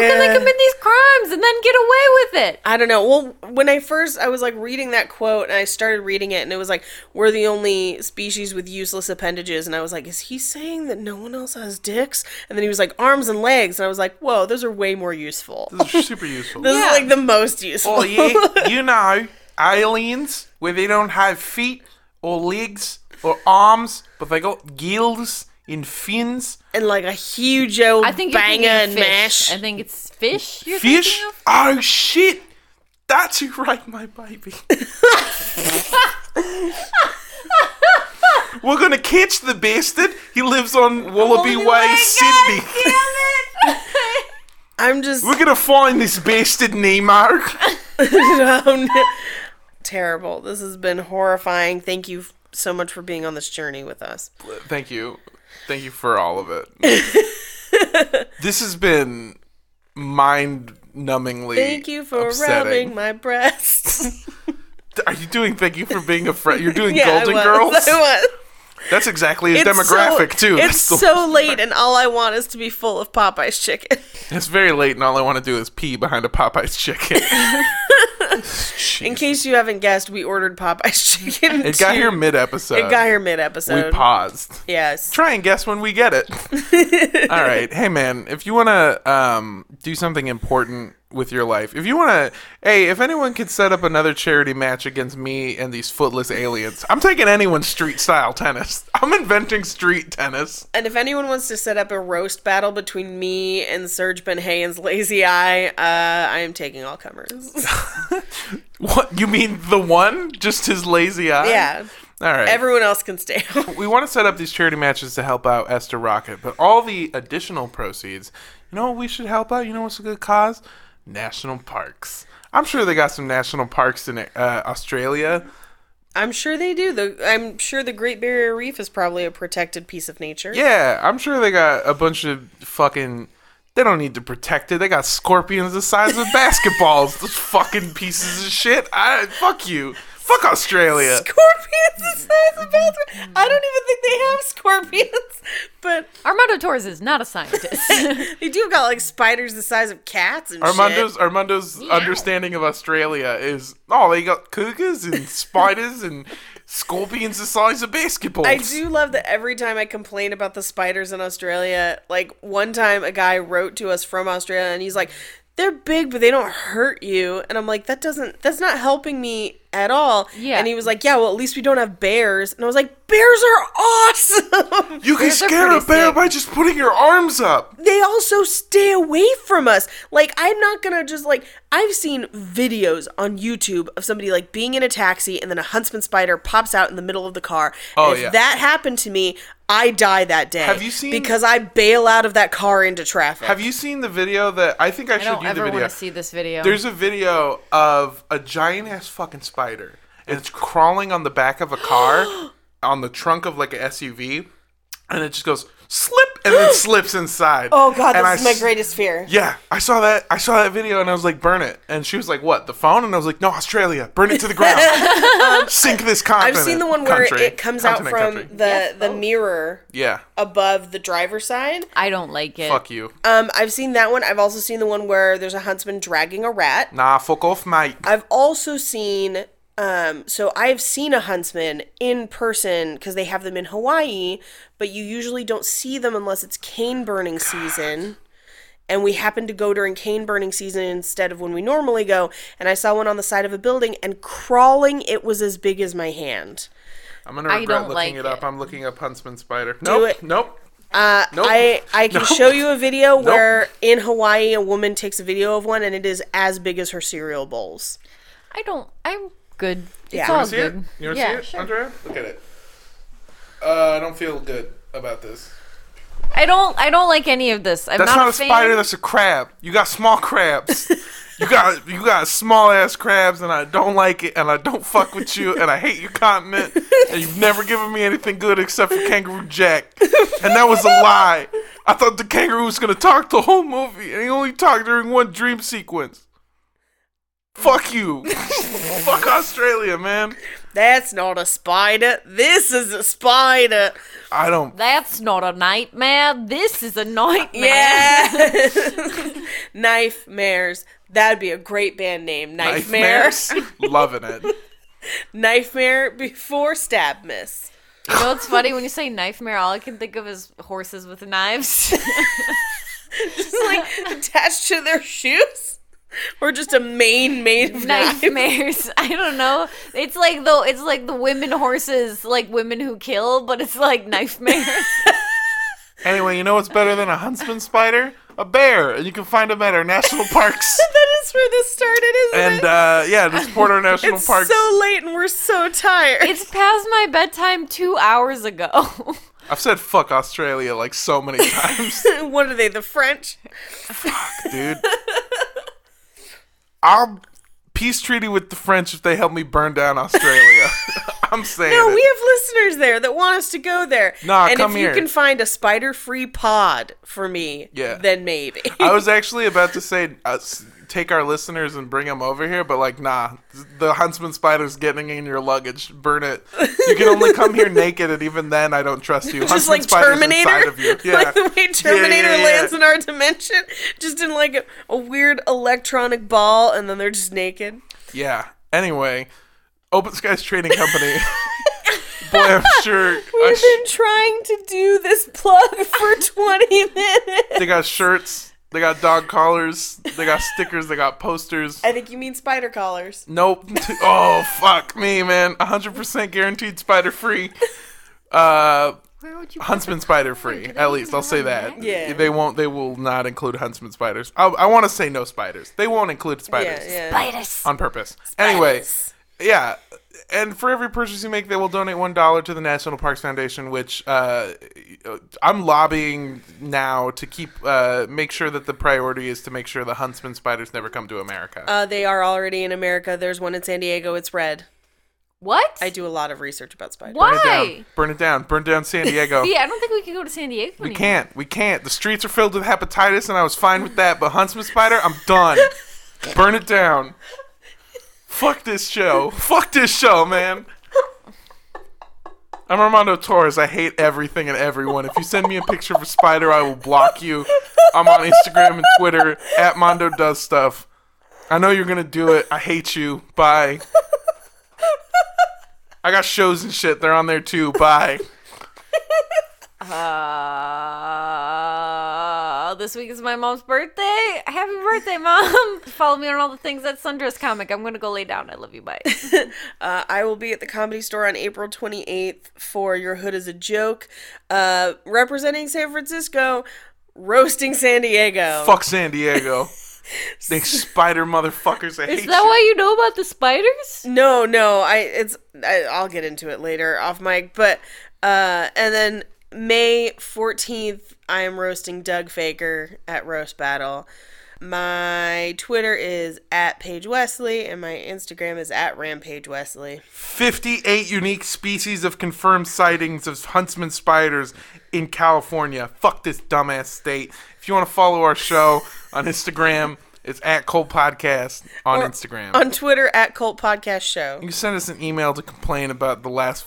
can they commit these crimes and then get away with it? I don't know. Well, when I first I was like reading that quote and I started reading it and it was like we're the only species with useless appendages and I was like is he saying that no one else has dicks? And then he was like arms and legs and I was like, "Whoa, those are way more useful." This is super useful. This Yeah. is like the most useful. Oh yeah, you know, aliens where they don't have feet or legs or arms, but they got gills and fins. and like a huge old I think you're banger thinking and fish. mash. I think it's fish. You're Fish? thinking of? Oh shit! That's who right, my baby. We're gonna catch the bastard. He lives on Wallaby oh Way, Sydney. I'm just We're gonna find this bastard Nemo. oh, no. Terrible. This has been horrifying. Thank you so much for being on this journey with us. Thank you. Thank you for all of it. this has been mind numbingly Thank you for upsetting. rubbing my breasts. Are you doing thank you for being a friend? You're doing yeah, Golden I was. Girls? I was. That's exactly his It's demographic so, too. It's so late, and all I want is to be full of Popeye's chicken. It's very late, and all I want to do is pee behind a Popeye's chicken. In case you haven't guessed, we ordered Popeye's chicken. it got here mid episode. It got here mid episode. We paused. Yes. Try and guess when we get it. all right, hey man, if you want to um, do something important with your life, if you want to, hey, if anyone can set up another charity match against me and these footless aliens, I'm taking anyone's street style tennis. I'm inventing street tennis. And if anyone wants to set up a roast battle between me and Serge Benhayon's Lazy Eye, uh, I am taking all comers. What you mean the one? Just his lazy eye? yeah. All right. Everyone else can stay we want to set up these charity matches to help out Esther Rockett, but all the additional proceeds, you know what we should help out? You know what's a good cause? National parks. I'm sure they got some national parks in uh, Australia. I'm sure they do. The I'm sure the Great Barrier Reef is probably a protected piece of nature. Yeah, I'm sure they got a bunch of fucking. They don't need to protect it. They got scorpions the size of basketballs. Those fucking pieces of shit. I fuck you. Fuck Australia. Scorpions the size of basketball. I don't even think they have scorpions, but Armando Torres is not a scientist. they do got like spiders the size of cats and Armando's shit. Armando's understanding of Australia is oh they got cougars and spiders and scorpions the size of basketballs. I do love that every time I complain about the spiders in Australia, like one time a guy wrote to us from Australia and he's like, they're big, but they don't hurt you. And I'm like, that doesn't, that's not helping me at all. Yeah. And he was like, yeah, well, at least we don't have bears. And I was like, bears are awesome. You can Bears are scare a pretty bear sick. by just putting your arms up. they also stay away from us. Like, I'm not gonna just like, I've seen videos on YouTube of somebody like being in a taxi and then a huntsman spider pops out in the middle of the car. Oh, and if yeah. that happened to me, I die that day. Have you seen- Because I bail out of that car into traffic. Have you seen the video that I think I, I showed don't you the ever video? want to see this video. There's a video of a giant ass fucking spider. And it's crawling on the back of a car, on the trunk of like a SUV, and it just goes slip and then slips inside. Oh god, And this I is my greatest fear. Yeah, I saw that. I saw that video and I was like, "Burn it!" And she was like, "What? The phone?" And I was like, "No, Australia, burn it to the ground, sink this Um, I've seen the one where country. it comes out from country. the the mirror Yeah, above the driver's side. I don't like it. fuck you. Um, I've seen that one. I've also seen the one where there's a huntsman dragging a rat. Nah, fuck off, mate. I've also seen um so I've seen a huntsman in person because they have them in Hawaii, but you usually don't see them unless it's cane burning season. And we happened to go during cane burning season instead of when we normally go, and I saw one on the side of a building and crawling it was as big as my hand. I'm gonna I regret looking like it up. it. I'm looking up huntsman spider. Nope, it. nope. Uh, Nope. I I can Nope. show you a video where in Hawaii a woman takes a video of one and it is as big as her cereal bowls. I don't. I'm good. It's Yeah. all wanna see good. it? You wanna yeah, see it, sure. Andrea? Look at it. Uh, I don't feel good about this. I don't. I don't like any of this. I'm That's not, not, a fan. spider. That's a crab. You got small crabs. you got you got small ass crabs, and I don't like it, and I don't fuck with you, and I hate your continent, and you've never given me anything good except for Kangaroo Jack, and that was a lie. I thought the kangaroo was gonna talk the whole movie, and he only talked during one dream sequence. Fuck you. Fuck Australia, man. That's not a spider. This is a spider. I don't. That's not a nightmare. This is a nightmare. Yeah. Knife Mares. That'd be a great band name. Knife Mares. Loving it. Knife Mare before Stab Miss. You know what's funny? When you say nightmare, all I can think of is horses with knives. Just like attached to their shoes. Or just a mane made of. Nightmares. I don't know. It's like the it's like the women horses, like women who kill, but it's like nightmares. Anyway, you know what's better than a huntsman spider? A bear, and you can find them at our national parks. that is where this started, isn't and it? uh, yeah, to support our national it's parks. so late and we're so tired. it's past my bedtime two hours ago. I've said fuck Australia like so many times, what are they, the French? Fuck, dude. I'll peace treaty with the French if they help me burn down Australia. I'm saying No, it. we have listeners there that want us to go there. Nah, and come if here. you can find a spider-free pod for me, Yeah. then maybe. I was actually about to say uh, take our listeners and bring them over here, but like, nah, the huntsman spider's getting in your luggage. Burn it. You can only come here naked, and even then, I don't trust you. just huntsman like Terminator, of you. Yeah. like the way Terminator yeah, yeah. lands in our dimension, just in like a, a weird electronic ball, and then they're just naked. Yeah. Anyway, Open Skies Trading Company. Boy, I'm sure. We've sh- been trying to do this plug for 20 minutes. they got shirts. They got dog collars. They got stickers. They got posters. I think you mean spider collars. Nope. Oh fuck me, man. 100% guaranteed spider free. Uh, huntsman spider free. At least I'll say that. Yeah. They won't. They will not include huntsman spiders. I, I want to say no spiders. They won't include spiders Yeah, yeah. Spiders. on purpose. Anyway, yeah. And for every purchase you make, they will donate one dollar to the National Parks Foundation, which uh, I'm lobbying now to keep uh, make sure that the priority is to make sure the huntsman spiders never come to America. Uh, they are already in America. There's one in San Diego. It's red. What? I do a lot of research about spiders. Burn it Why? down. Burn it down. Burn down San Diego. Yeah, I don't think we can go to San Diego. We anymore. can't. We can't. The streets are filled with hepatitis, and I was fine with that. But Huntsman Spider, I'm done. Burn it down. Fuck this show. Fuck this show, man. I'm Armando Torres. I hate everything and everyone. If you send me a picture of a spider, I will block you. I'm on Instagram and Twitter at Mondo Does Stuff. I know you're gonna do it. I hate you. Bye. I got shows and shit. They're on there too. Bye. Uh, this week is my mom's birthday. Happy birthday, mom! Follow me on all the things at Sundress Comic. I'm gonna go lay down. I love you. Bye. Uh, I will be at the Comedy Store on April 28th for Your Hood is a Joke, uh, representing San Francisco, roasting San Diego. Fuck San Diego. they spider motherfuckers. I hate Is that you. why you know about the spiders? No, no, I it's I, I'll get into it later off mic, but uh, and then May 14th, I am roasting Doug Faker at Roast Battle. My Twitter is at Paige Wesley, and my Instagram is at Rampage Wesley. 58 unique species of confirmed sightings of huntsman spiders in California. Fuck this dumbass state. If you want to follow our show on Instagram, it's at Cult Podcast on Or Instagram. On Twitter at Cult Podcast Show. you can send us an email to complain about the last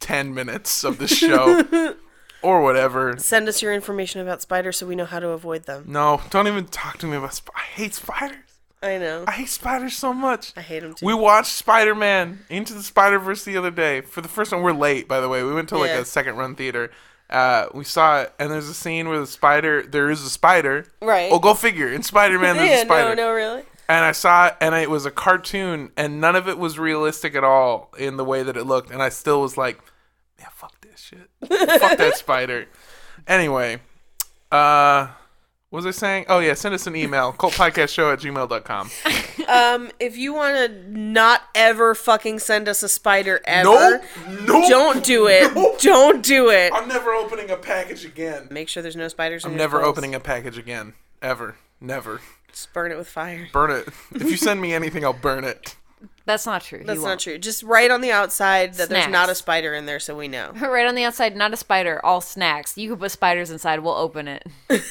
10 minutes of the show or whatever. Send us your information about spiders so we know how to avoid them. No, don't even talk to me about sp- I hate spiders. I know. I hate spiders so much. I hate them too. We watched Spider Man Into the Spider Verse the other day. For the first time, we're late, by the way. We went to like Yeah. a second run theater. Uh, we saw it, and there's a scene where the spider, there is a spider. Right. Oh, go figure. In Spider Man, there's yeah, a spider. Yeah, no, no, really. And I saw it, and it was a cartoon, and none of it was realistic at all in the way that it looked. And I still was like, yeah, fuck shit. fuck that spider. Anyway, uh, what was I saying? Oh, yeah, send us an email, cultpodcastshow at gmail.com. Um, if you want to not ever fucking send us a spider ever, No, no. don't do it. No. Don't do it. I'm never opening a package again. Make sure there's no spiders. in I'm your never clothes. opening a package again. Ever. Never. Just burn it with fire. Burn it. If you send me anything, I'll burn it. That's not true. That's not true. Just right on the outside that there's not a spider in there, so we know. Right on the outside, not a spider, all snacks. You could put spiders inside. We'll open it.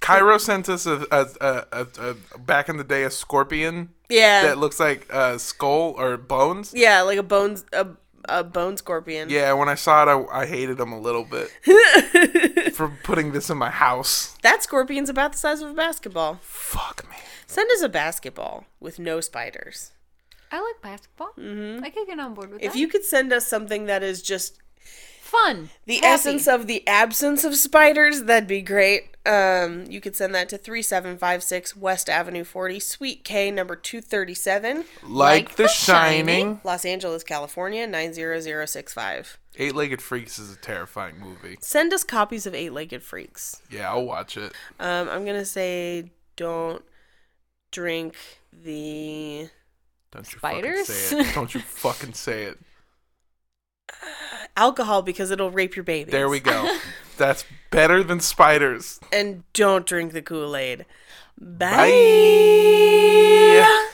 Cairo sent us a, a, a, a, a back in the day a scorpion Yeah. that looks like a skull or bones. yeah, like a bones a, a bone scorpion. Yeah, when I saw it, I, I hated him a little bit for putting this in my house. That scorpion's about the size of a basketball. Fuck me. Send us a basketball with no spiders. I like basketball. Mm-hmm. I could get on board with If that. If you could send us something that is just fun, the happy. essence of the absence of spiders, that'd be great. Um, you could send that to 3756 West Avenue 40, Suite K, number 237, Like, Like The The Shining. Shining. Los Angeles, California, 90065. Eight Legged Freaks is a terrifying movie. Send us copies of Eight Legged Freaks. Yeah, I'll watch it. Um, I'm going to say don't drink the. Don't you Spiders? fucking say it. Don't you fucking say it. alcohol because it'll rape your baby. There we go. That's better than spiders. And don't drink the Kool Aid. Bye. Bye.